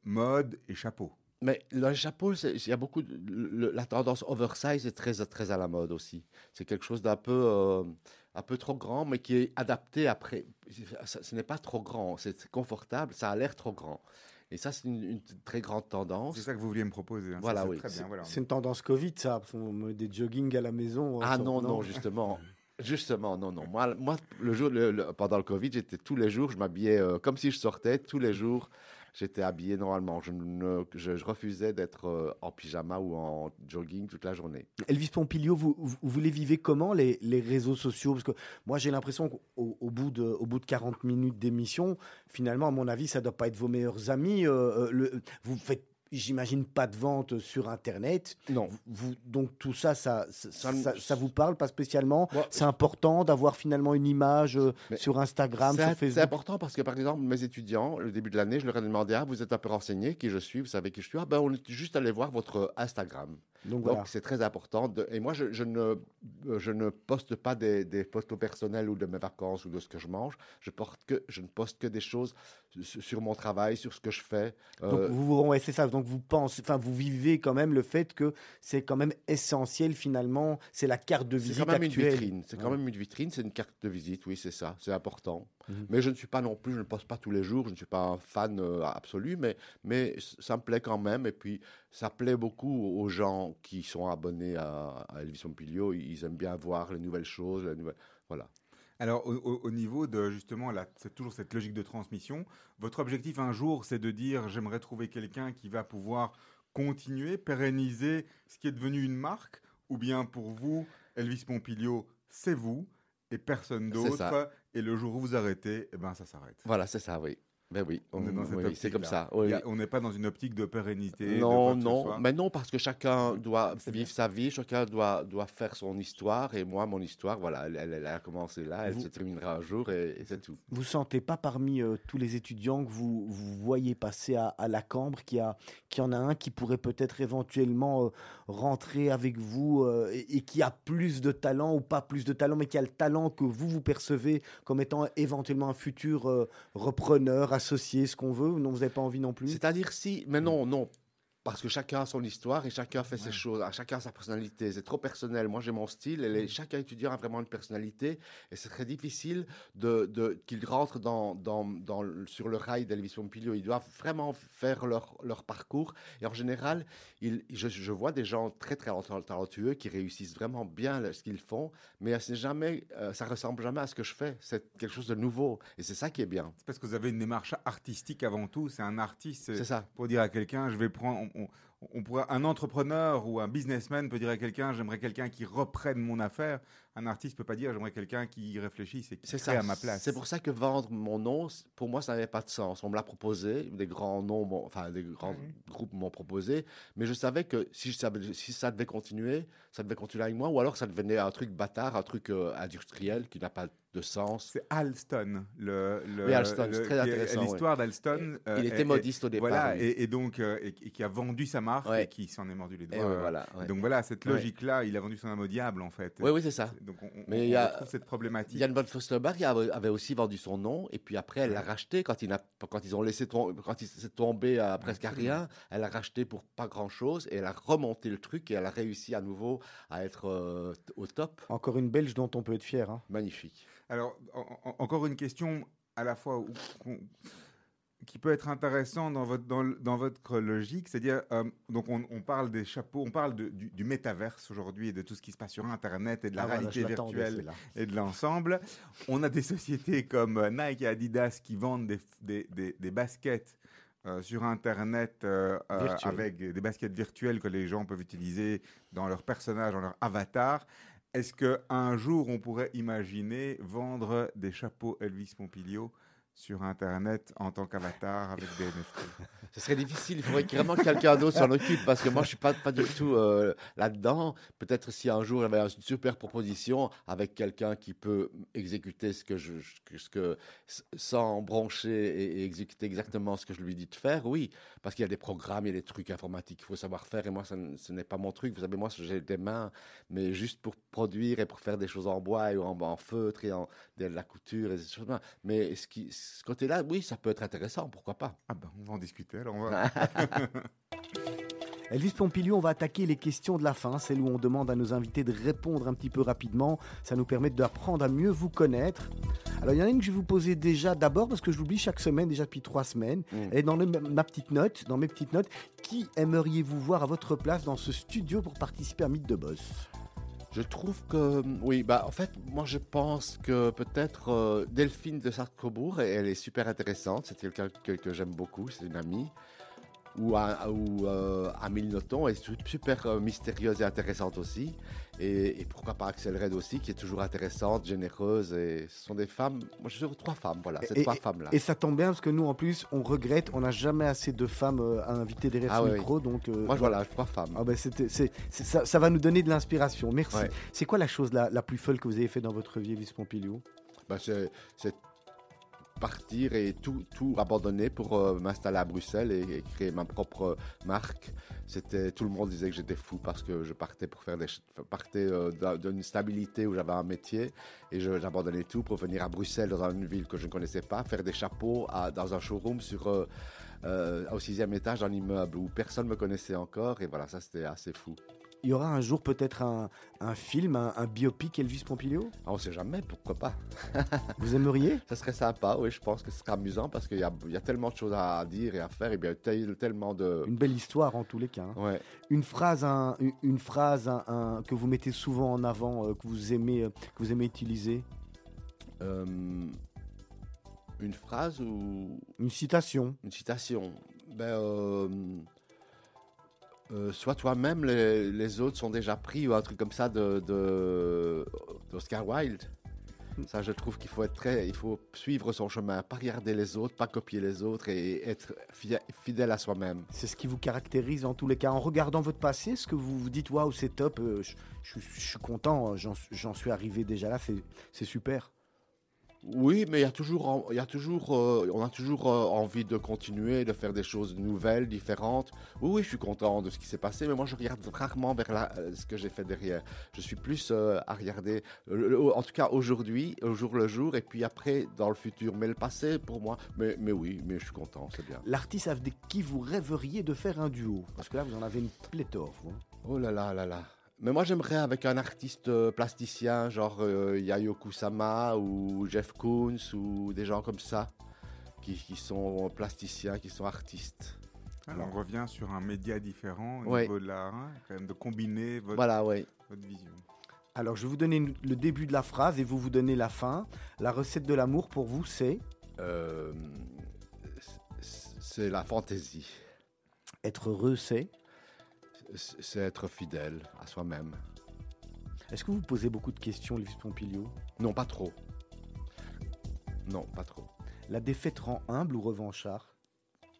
Mode et chapeau Mais le chapeau, il y a beaucoup. de- le- la tendance oversize est très, très à la mode aussi. C'est quelque chose d'un peu, euh, un peu trop grand, mais qui est adapté après. Ce n'est pas trop grand, c'est confortable, ça a l'air trop grand. Et ça, c'est une, une très grande tendance. C'est ça que vous vouliez me proposer. hein. Voilà, c'est oui. Très bien, voilà. C'est une tendance Covid, ça. des jogging à la maison. Ah on non, non, justement. Justement, non, non. Moi, moi le jour, le- le- pendant le Covid, j'étais tous les jours, je m'habillais euh, comme si je sortais. Tous les jours, j'étais habillé normalement. Je, ne, je, refusais d'être euh, en pyjama ou en jogging toute la journée. Elvis Pompilio, vous, vous, les vivez comment les, les réseaux sociaux? Parce que moi, j'ai l'impression qu'au au bout, de, au bout de 40 minutes d'émission, finalement, à mon avis, ça ne doit pas être vos meilleurs amis. Euh, euh, le, vous faites, j'imagine, pas de vente sur Internet. Non. Vous, donc tout ça, ça, ça, Ça ça, me- ça vous parle pas spécialement Moi, C'est important d'avoir finalement une image euh, sur Instagram, sur C'est important parce que, par exemple, mes étudiants, le début de l'année, je leur ai demandé Ah, vous êtes un peu renseigné, qui je suis, vous savez qui je suis Ah, ben, on est juste allé voir votre Instagram. Donc, Donc, voilà. c'est très important. de- et moi, je, je ne, euh, je ne poste pas des, des photos personnelles ou de mes vacances ou de ce que je mange. Je, porte que, je ne poste que des choses su- sur mon travail, sur ce que je fais. Donc Euh, vous vous, ouais, c'est ça. Donc que vous pensez, enfin vous vivez quand même le fait que c'est quand même essentiel finalement, c'est la carte de C'est visite quand même actuelle. une vitrine. C'est quand même une vitrine, c'est une carte de visite, oui, c'est ça, c'est important. Mhm. Mais je ne suis pas non plus, je ne poste pas tous les jours, je ne suis pas un fan euh, absolu, mais, mais ça me plaît quand même. Et puis, ça plaît beaucoup aux gens qui sont abonnés à, à Elvis Pompilio. Ils aiment bien voir les nouvelles choses, les nouvelles... Voilà. Alors, au, au- au niveau de justement, c'est toujours cette logique de transmission. Votre objectif un jour, c'est de dire j'aimerais trouver quelqu'un qui va pouvoir continuer, pérenniser ce qui est devenu une marque, ou bien pour vous, Elvis Pompilio, c'est vous et personne d'autre. Et le jour où vous arrêtez, eh ben ça s'arrête. Voilà, c'est ça, oui. Ben oui, On est dans cette oui, c'est comme ça. Oui. on n'est pas dans une optique de pérennité. Non, non, mais non, parce que chacun doit vivre sa vie, chacun doit, doit faire son histoire, et moi, mon histoire, voilà, elle, elle- elle a commencé là, elle Vous- se terminera un jour, et, et c'est tout. Vous sentez pas parmi euh, tous les étudiants que vous, vous voyez passer à, à la Cambre qu'il y, a- qu'il y en a un qui pourrait peut-être éventuellement euh, rentrer avec vous euh, et, et qui a plus de talent ou pas plus de talent, mais qui a le talent que vous vous percevez comme étant éventuellement un futur euh, repreneur, associé, ce qu'on veut Non, vous n'avez pas envie non plus. C'est-à-dire si, mais non, non, parce que chacun a son histoire et chacun fait ses choses, chacun a sa personnalité. C'est trop personnel. Moi, j'ai mon style et les- chaque étudiant a vraiment une personnalité et c'est très difficile de, de- qu'ils rentrent dans, dans, dans le- sur le rail d'Elvis Pompilio. Ils doivent vraiment faire leur, leur parcours et en général, ils- je, je vois des gens très très talentueux qui réussissent vraiment bien ce qu'ils font, mais c'est jamais, euh, ça ressemble jamais à ce que je fais. C'est quelque chose de nouveau et c'est ça qui est bien. C'est parce que vous avez une démarche artistique avant tout. C'est un artiste. C'est ça. Pour dire à quelqu'un, je vais prendre. On, on- pourrait, un entrepreneur ou un businessman peut dire à quelqu'un, j'aimerais quelqu'un qui reprenne mon affaire. Un artiste peut pas dire, j'aimerais quelqu'un qui réfléchisse et qui C'est crée ça. à ma place. C'est pour ça que vendre mon nom, pour moi, ça n'avait pas de sens. On me l'a proposé, des grands noms, enfin des grands groupes m'ont proposé, mais je savais que si ça, si ça devait continuer, ça devait continuer avec moi, ou alors ça devenait un truc bâtard, un truc euh, industriel qui n'a pas de sens. C'est Alston, le, le- Oui, Alston, le- c'est très intéressant, L'histoire d'Alston. euh, Il était est- modiste au départ. Voilà, oui. et, et donc euh, et, et qui a vendu sa marque Ouais. et qui s'en est mordu les Et doigts. ouais, euh, voilà, ouais. Donc voilà, cette logique-là, il a vendu son âme au diable en fait. Oui, oui, c'est ça. Donc on, Mais on il y a- retrouve cette problématique. Yann von Furstenberg avait avait aussi vendu son nom, et puis après, elle l'a racheté quand, il quand ils ont laissé quand il s'est tombé à presque à rien. Elle l'a racheté pour pas grand chose, et elle a remonté le truc, et elle a réussi à nouveau à être euh, au top. Encore une Belge dont on peut être fier. hein. Magnifique. Alors, en- en- encore une question à la fois où- qui peut être intéressant dans votre, dans, votre logique, c'est-à-dire, euh, donc on, on parle des chapeaux, on parle de- du, du métaverse aujourd'hui et de tout ce qui se passe sur Internet et de la Ah, réalité virtuelle et de l'ensemble. On a des sociétés comme euh, Nike et Adidas qui vendent des, des, des- des baskets euh, sur Internet euh, avec des baskets virtuelles que les gens peuvent utiliser dans leur personnage, dans leur avatar. Est-ce qu'un jour, on pourrait imaginer vendre des chapeaux Elvis Pompilio sur Internet en tant qu'avatar avec des NFT Ce serait difficile, il faudrait que vraiment que quelqu'un d'autre s'en occupe parce que moi je suis pas, pas du tout euh, là-dedans. Peut-être si un jour avait une super proposition avec quelqu'un qui peut exécuter ce que je, ce que, sans broncher et, exécuter exactement ce que je lui dis de faire, oui. Parce qu'il y a des programmes, il y a des trucs informatiques qu'il faut savoir faire et moi ça ce n'est pas mon truc. Vous savez, moi j'ai des mains, mais juste pour produire et pour faire des choses en bois et en, feutre et en de la couture et ces choses-là. Mais ce, qui, côté-là, oui, ça peut être intéressant, pourquoi pas. Ah ben, on va en discuter. Alors, on va... Elvis Pompilio, on va attaquer les questions de la fin, celles où on demande à nos invités de répondre un petit peu rapidement. Ça nous permet d'apprendre à mieux vous connaître. Alors, il y en a une que je vais vous poser déjà d'abord parce que je l'oublie chaque semaine, déjà depuis trois semaines. Mm. Elle est dans le- ma petite note, dans mes petites notes. Qui aimeriez-vous voir à votre place dans ce studio pour participer à Mythe de Boss? Je trouve que, oui, bah, en fait, moi je pense que peut-être euh, Delphine de Sartre-Cobourg, elle est super intéressante, c'est quelqu'un que, que j'aime beaucoup, c'est une amie. Ou, à- ou euh, Amélie Nothomb, elle est su- super euh, mystérieuse et intéressante aussi. Et, et pourquoi pas Axel Red aussi, qui est toujours intéressante, généreuse. Et ce sont des femmes, moi je suis trois femmes, voilà, ces Et- trois femmes-là. Et ça tombe bien parce que nous, en plus, on regrette, on n'a jamais assez de femmes euh, à inviter derrière Ah ce oui, micro. Donc, euh, Moi voilà, trois femmes. Ah ben ça, ça va nous donner de l'inspiration. Merci. Ouais. C'est quoi la chose la, la plus folle que vous avez fait dans votre vie, Elvis Pompilio Bah, c'est c'est partir et tout, tout abandonner pour euh, m'installer à Bruxelles et, créer ma propre marque. C'était tout le monde disait que j'étais fou parce que je partais pour faire des partais euh, d'un- d'une stabilité où j'avais un métier et j'abandonnais tout pour venir à Bruxelles dans une ville que je ne connaissais pas, faire des chapeaux à- dans un showroom sur euh, au sixième étage d'un immeuble où personne me connaissait encore et voilà ça c'était assez fou. Il y aura un jour peut-être un, un film, un, un biopic Elvis Pompilio? Ah, on sait jamais, pourquoi pas. Vous aimeriez? Ça serait sympa, oui, je pense que ce serait amusant parce qu'il y y a tellement de choses à dire et à faire et bien tel- tellement de... Une belle histoire en tous les cas. hein. Ouais. Une phrase, un- une, phrase que vous mettez souvent en avant, euh, que vous aimez, euh, que vous aimez utiliser? Euh, une phrase ou Une citation. une citation ben, euh, euh, Sois toi-même, les, autres sont déjà pris ou un truc comme ça de, de, d'Oscar Wilde. Ça, je trouve qu'il faut être très, il faut suivre son chemin, pas regarder les autres, pas copier les autres et être fi- fidèle à soi-même. C'est ce qui vous caractérise en tous les cas. En regardant votre passé, est-ce que vous vous dites waouh, c'est top, euh, je, suis content, j'en, j'en suis arrivé déjà là, c'est super. Oui, mais il y a toujours, il y a toujours, euh, on a toujours euh, envie de continuer, de faire des choses nouvelles, différentes. Oui, oui, je suis content de ce qui s'est passé, mais moi je regarde rarement vers la- euh, ce que j'ai fait derrière. Je suis plus à regarder, en tout cas aujourd'hui, au jour le jour, et puis après dans le futur. Mais le passé, pour moi, mais, mais oui, mais je suis content, c'est bien. L'artiste avec qui vous rêveriez de faire un duo? Parce que là, vous en avez une pléthore. vous. Oh là là là là. Mais moi j'aimerais avec un artiste euh, plasticien, genre euh, Yayo Kusama ou Jeff Koons ou des gens comme ça, qui, qui sont plasticiens, qui sont artistes. Alors, on revient sur un média différent au Ouais. niveau de l'art, hein, quand même de combiner votre, Voilà, oui. votre vision. Alors, je vais vous donner le début de la phrase et vous vous donnez la fin. La recette de l'amour pour vous, c'est? Euh, c'est la fantaisie. être heureux, c'est? C'est être fidèle à soi-même. Est-ce que vous posez beaucoup de questions, Elvis Pompilio? Non, pas trop. Non, pas trop. La défaite rend humble ou revanchard?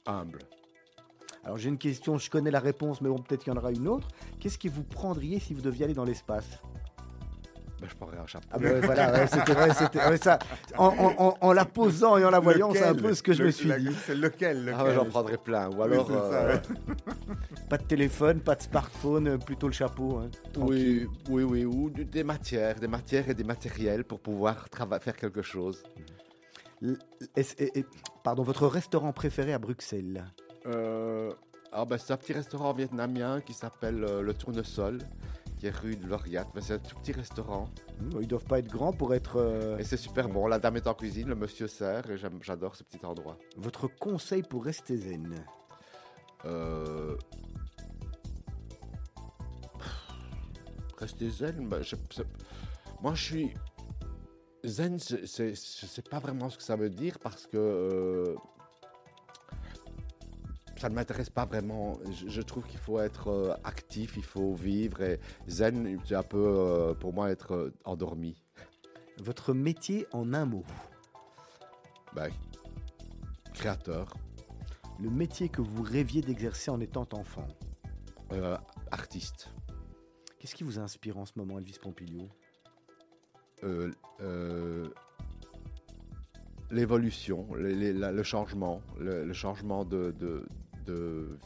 Humble. Alors j'ai une question, je connais la réponse, mais bon, peut-être qu'il y en aura une autre. Qu'est-ce que vous prendriez si vous deviez aller dans l'espace? Ben, je prendrais un chapeau. Ah ben voilà, ouais, c'était vrai, c'était ouais, ça. En, en- en- en la posant et en la voyant, c'est un peu ce que je Le- me suis la- dit. C'est lequel, lequel Ah j'en prendrais plein. Ou alors. ça, euh. Pas de téléphone, pas de smartphone, euh, plutôt le chapeau. hein. Oui, oui, oui, ou des matières, des matières et des matériels pour pouvoir faire quelque chose. Et- et- pardon, votre restaurant préféré à Bruxelles? Euh, ah ben, c'est un petit restaurant vietnamien qui s'appelle euh, Le Tournesol, qui est rue de Lauriat. Ben, c'est un tout petit restaurant Hmm, Ils doivent pas être grands pour être. euh, et c'est super bon. La dame est en cuisine, le monsieur sert et j'adore ce petit endroit. Votre conseil pour rester zen Euh... Rester zen, je- c'est- moi je suis zen, je sais pas vraiment ce que ça veut dire parce que euh, ça ne m'intéresse pas vraiment. Je, je trouve qu'il faut être euh, actif, il faut vivre et zen, c'est un peu euh, pour moi être euh, endormi. Votre métier en un mot Ben, créateur, Le métier que vous rêviez d'exercer en étant enfant euh, artiste. Qu'est-ce qui vous inspire en ce moment, Elvis Pompilio? Euh, euh, l'évolution, le, changement, le, le changement de, de- de-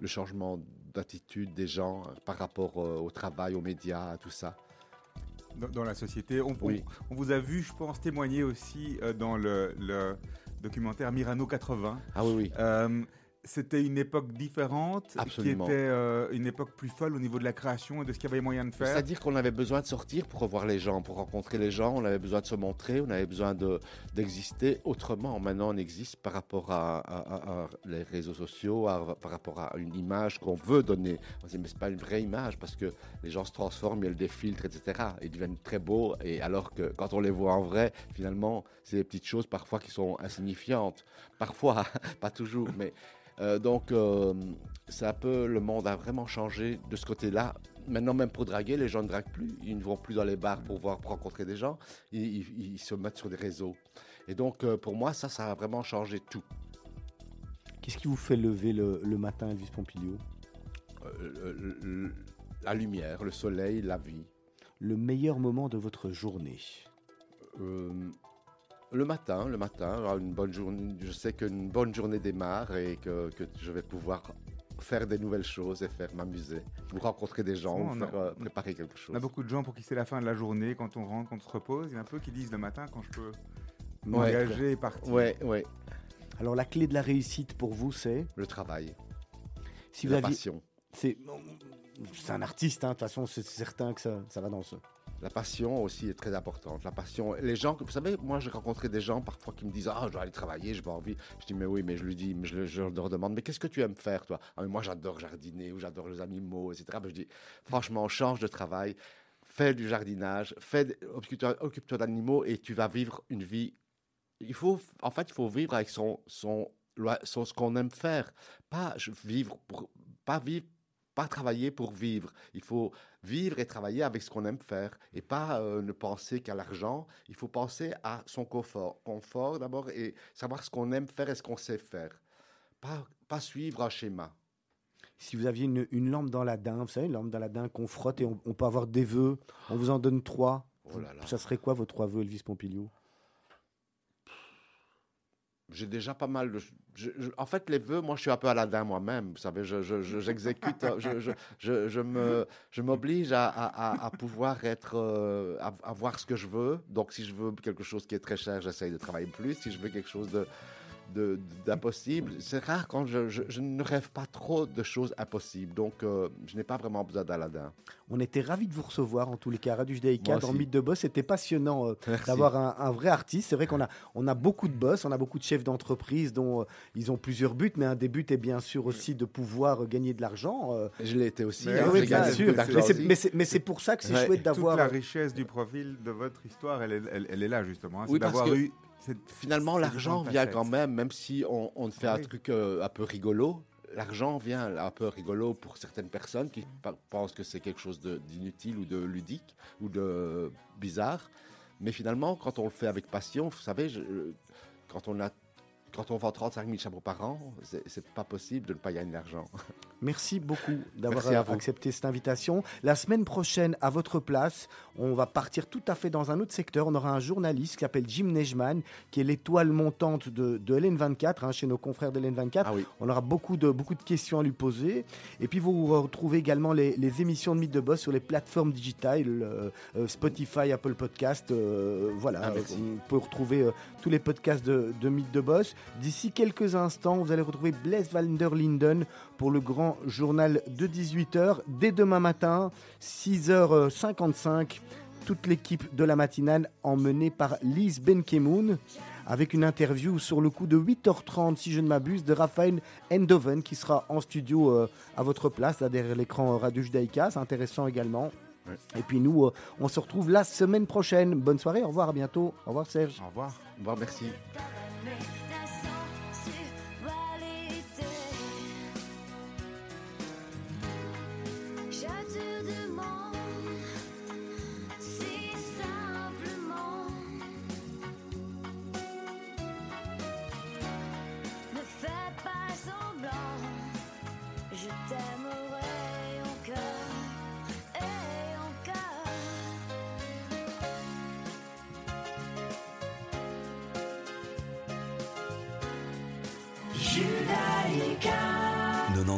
le changement d'attitude des gens euh, par rapport euh, au travail, aux médias, à tout ça. dans, la société. On, on- Oui. on vous a vu, je pense, témoigner aussi euh, dans le, le documentaire Mirano 80. Ah oui, oui. Euh, c'était une époque différente, Absolument. qui était euh, une époque plus folle au niveau de la création et de ce qu'il y avait moyen de faire. C'est-à-dire qu'on avait besoin de sortir pour revoir les gens, pour rencontrer les gens, on avait besoin de se montrer, on avait besoin de- d'exister autrement. Maintenant, on existe par rapport à, à- à- à les réseaux sociaux, par rapport à une image qu'on veut donner. On se dit, mais c'est pas une vraie image parce que les gens se transforment, il y a des filtres, etc. Ils deviennent très beaux, et alors que quand on les voit en vrai, finalement, c'est des petites choses parfois qui sont insignifiantes. Parfois, pas toujours, mais. Euh, donc, euh, c'est un peu le monde a vraiment changé de ce côté-là. Maintenant, même pour draguer, les gens ne draguent plus. Ils ne vont plus dans les bars pour voir, pour rencontrer des gens. Ils, ils- ils se mettent sur des réseaux. Et donc, euh, pour moi, ça, ça a vraiment changé tout. Qu'est-ce qui vous fait lever le, le matin, Elvis Pompilio Euh, le- le- la lumière, le soleil, la vie. Le meilleur moment de votre journée? Euh, Le matin, le matin, une bonne journée, je sais qu'une bonne journée démarre et que, que je vais pouvoir faire des nouvelles choses et faire m'amuser, ou rencontrer des gens, Bon, ou on faire, a- euh, préparer quelque chose. On a beaucoup de gens pour qui c'est la fin de la journée, quand on rentre, quand on se repose. Il y en a un peu qui disent le matin quand je peux Ouais. m'engager et partir. Ouais, ouais, Alors la clé de la réussite pour vous, c'est le travail, si vous la aviez, passion. c'est c'est un artiste, hein, de toute façon, c'est certain que ça, ça va dans ce. La passion aussi est très importante. La passion, les gens, vous savez, moi j'ai rencontré des gens parfois qui me disent Ah, je dois aller travailler, j'ai pas envie. Je dis Mais oui, mais je lui dis, je, je leur demande Mais qu'est-ce que tu aimes faire, toi? Ah, Moi j'adore jardiner ou j'adore les animaux, etc. Ben, je dis Franchement, change de travail, fais du jardinage, fais, occupe-toi d'animaux et tu vas vivre une vie. Il faut, en fait, il faut vivre avec son, son, son- ce qu'on aime faire. Pas je- vivre pour, pas vivre, pas travailler pour vivre. Il faut vivre et travailler avec ce qu'on aime faire et pas euh, ne penser qu'à l'argent. Il faut penser à son confort, confort d'abord et savoir ce qu'on aime faire et ce qu'on sait faire. Pas, pas suivre un schéma. Si vous aviez une, une lampe dans la daim, vous savez, une lampe dans la daim qu'on frotte et on, on peut avoir des vœux, on vous en donne trois. Oh là là. Ça serait quoi vos trois vœux, Elvis Pompilio? J'ai déjà pas mal de. en fait, les vœux, moi, je suis un peu Aladdin moi-même. Vous savez, je, je- je- j'exécute, euh, je, je, je, me, je m'oblige à, à, pouvoir être, euh, à, à voir ce que je veux. Donc, si je veux quelque chose qui est très cher, j'essaye de travailler plus. Si je veux quelque chose de- d'impossible, c'est rare quand je, je- je ne rêve pas trop de choses impossibles. Donc, euh, je n'ai pas vraiment besoin d'Aladin. On était ravis de vous recevoir en tous les cas. Judaïka Moi dans. Mythe de Boss, c'était passionnant euh, d'avoir un, un vrai artiste. C'est vrai qu'on a, on a beaucoup de boss, on a beaucoup de chefs d'entreprise dont euh, ils ont plusieurs buts, mais un des buts est bien sûr aussi de pouvoir euh, gagner de l'argent. euh. Je l'ai été aussi. Mais hein, oui, bien sûr. Mais c'est- pour ça que c'est Ouais. chouette d'avoir. la richesse du profil de votre histoire, elle est, elle, elle est là justement. hein. C'est Oui, d'avoir que eu Finalement, l'argent vient quand même, même si on, on fait un truc euh, un peu rigolo. L'argent vient un peu rigolo pour certaines personnes qui pensent que c'est quelque chose d'inutile ou de ludique ou de bizarre. Mais finalement, quand on le fait avec passion, vous savez, je- quand on a quand on vend 35 000 chapeaux par an, c'est pas possible de ne pas gagner d'argent. Merci beaucoup d'avoir vous. accepté cette invitation. La semaine prochaine, à votre place, on va partir tout à fait dans un autre secteur. On aura un journaliste qui s'appelle Jim Nejman, qui est l'étoile montante de, de LN24, hein, chez nos confrères de LN24. Ah oui. On aura beaucoup de, beaucoup de questions à lui poser. Et puis, vous retrouvez également les, les émissions de Mythe de Boss sur les plateformes digitales, euh, euh, Spotify, Apple Podcast. euh, voilà, Ah, on peut retrouver euh, tous les podcasts de, de Mythe de Boss. D'ici quelques instants, vous allez retrouver Blaise van der Linden pour le grand journal de 18h. Dès demain matin, 6h55, toute l'équipe de la matinale emmenée par Lise Benkemoun avec une interview sur le coup de 8h30, si je ne m'abuse, de Raphaël Endoven qui sera en studio euh, à votre place, là, derrière l'écran euh, Radio Judaïka. C'est intéressant également. Et puis nous, euh, on se retrouve la semaine prochaine. Bonne soirée, au revoir, à bientôt. Au revoir Serge. Au revoir. Au revoir, merci.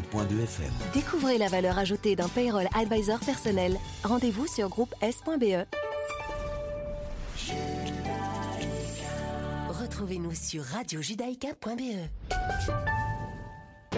90.2 FM. Découvrez la valeur ajoutée d'un payroll advisor personnel. Rendez-vous sur groupe S.be. Retrouvez-nous sur radiojudaïka.be.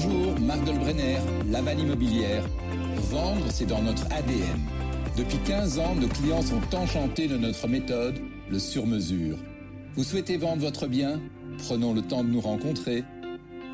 Bonjour, Marc Delbrenner, Laval Immobilière. Vendre, c'est dans notre ADN. Depuis 15 ans, nos clients sont enchantés de notre méthode, le sur-mesure. Vous souhaitez vendre votre bien? Prenons le temps de nous rencontrer.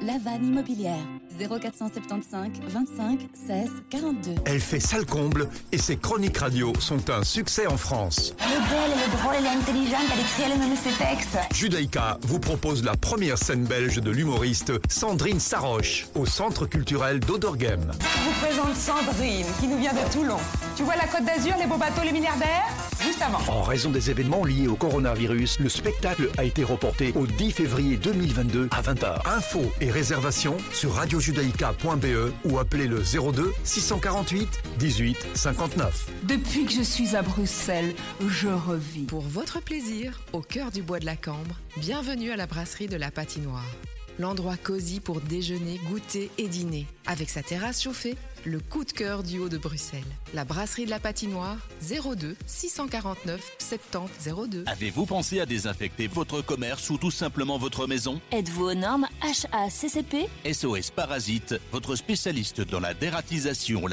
La vanne immobilière. 0475 25 16 42. Elle fait sale comble et ses chroniques radio sont un succès en France. Elle est belle, elle est drôle, elle est intelligente, elle écrit elle-même ses textes. Judaïka vous propose la première scène belge de l'humoriste Sandrine Saroche au Centre culturel d'Odorghem. Je vous présente Sandrine, qui nous vient de Toulon. Tu vois la Côte d'Azur, les beaux bateaux, les milliardaires? Juste avant. En raison des événements liés au coronavirus, le spectacle a été reporté au 10 février 2022 à 20h. Infos et réservations sur radiojudaïka.be ou appelez le 02 648 18 59. Depuis que je suis à Bruxelles, je revis. Pour votre plaisir, au cœur du bois de la Cambre, bienvenue à la brasserie de la Patinoire. L'endroit cosy pour déjeuner, goûter et dîner. Avec sa terrasse chauffée, le coup de cœur du haut de Bruxelles. La brasserie de la Patinoire, 02 649 70 02. Avez-vous pensé à désinfecter votre commerce ou tout simplement votre maison? Êtes-vous aux normes HACCP SOS Parasite, votre spécialiste dans la dératisation, la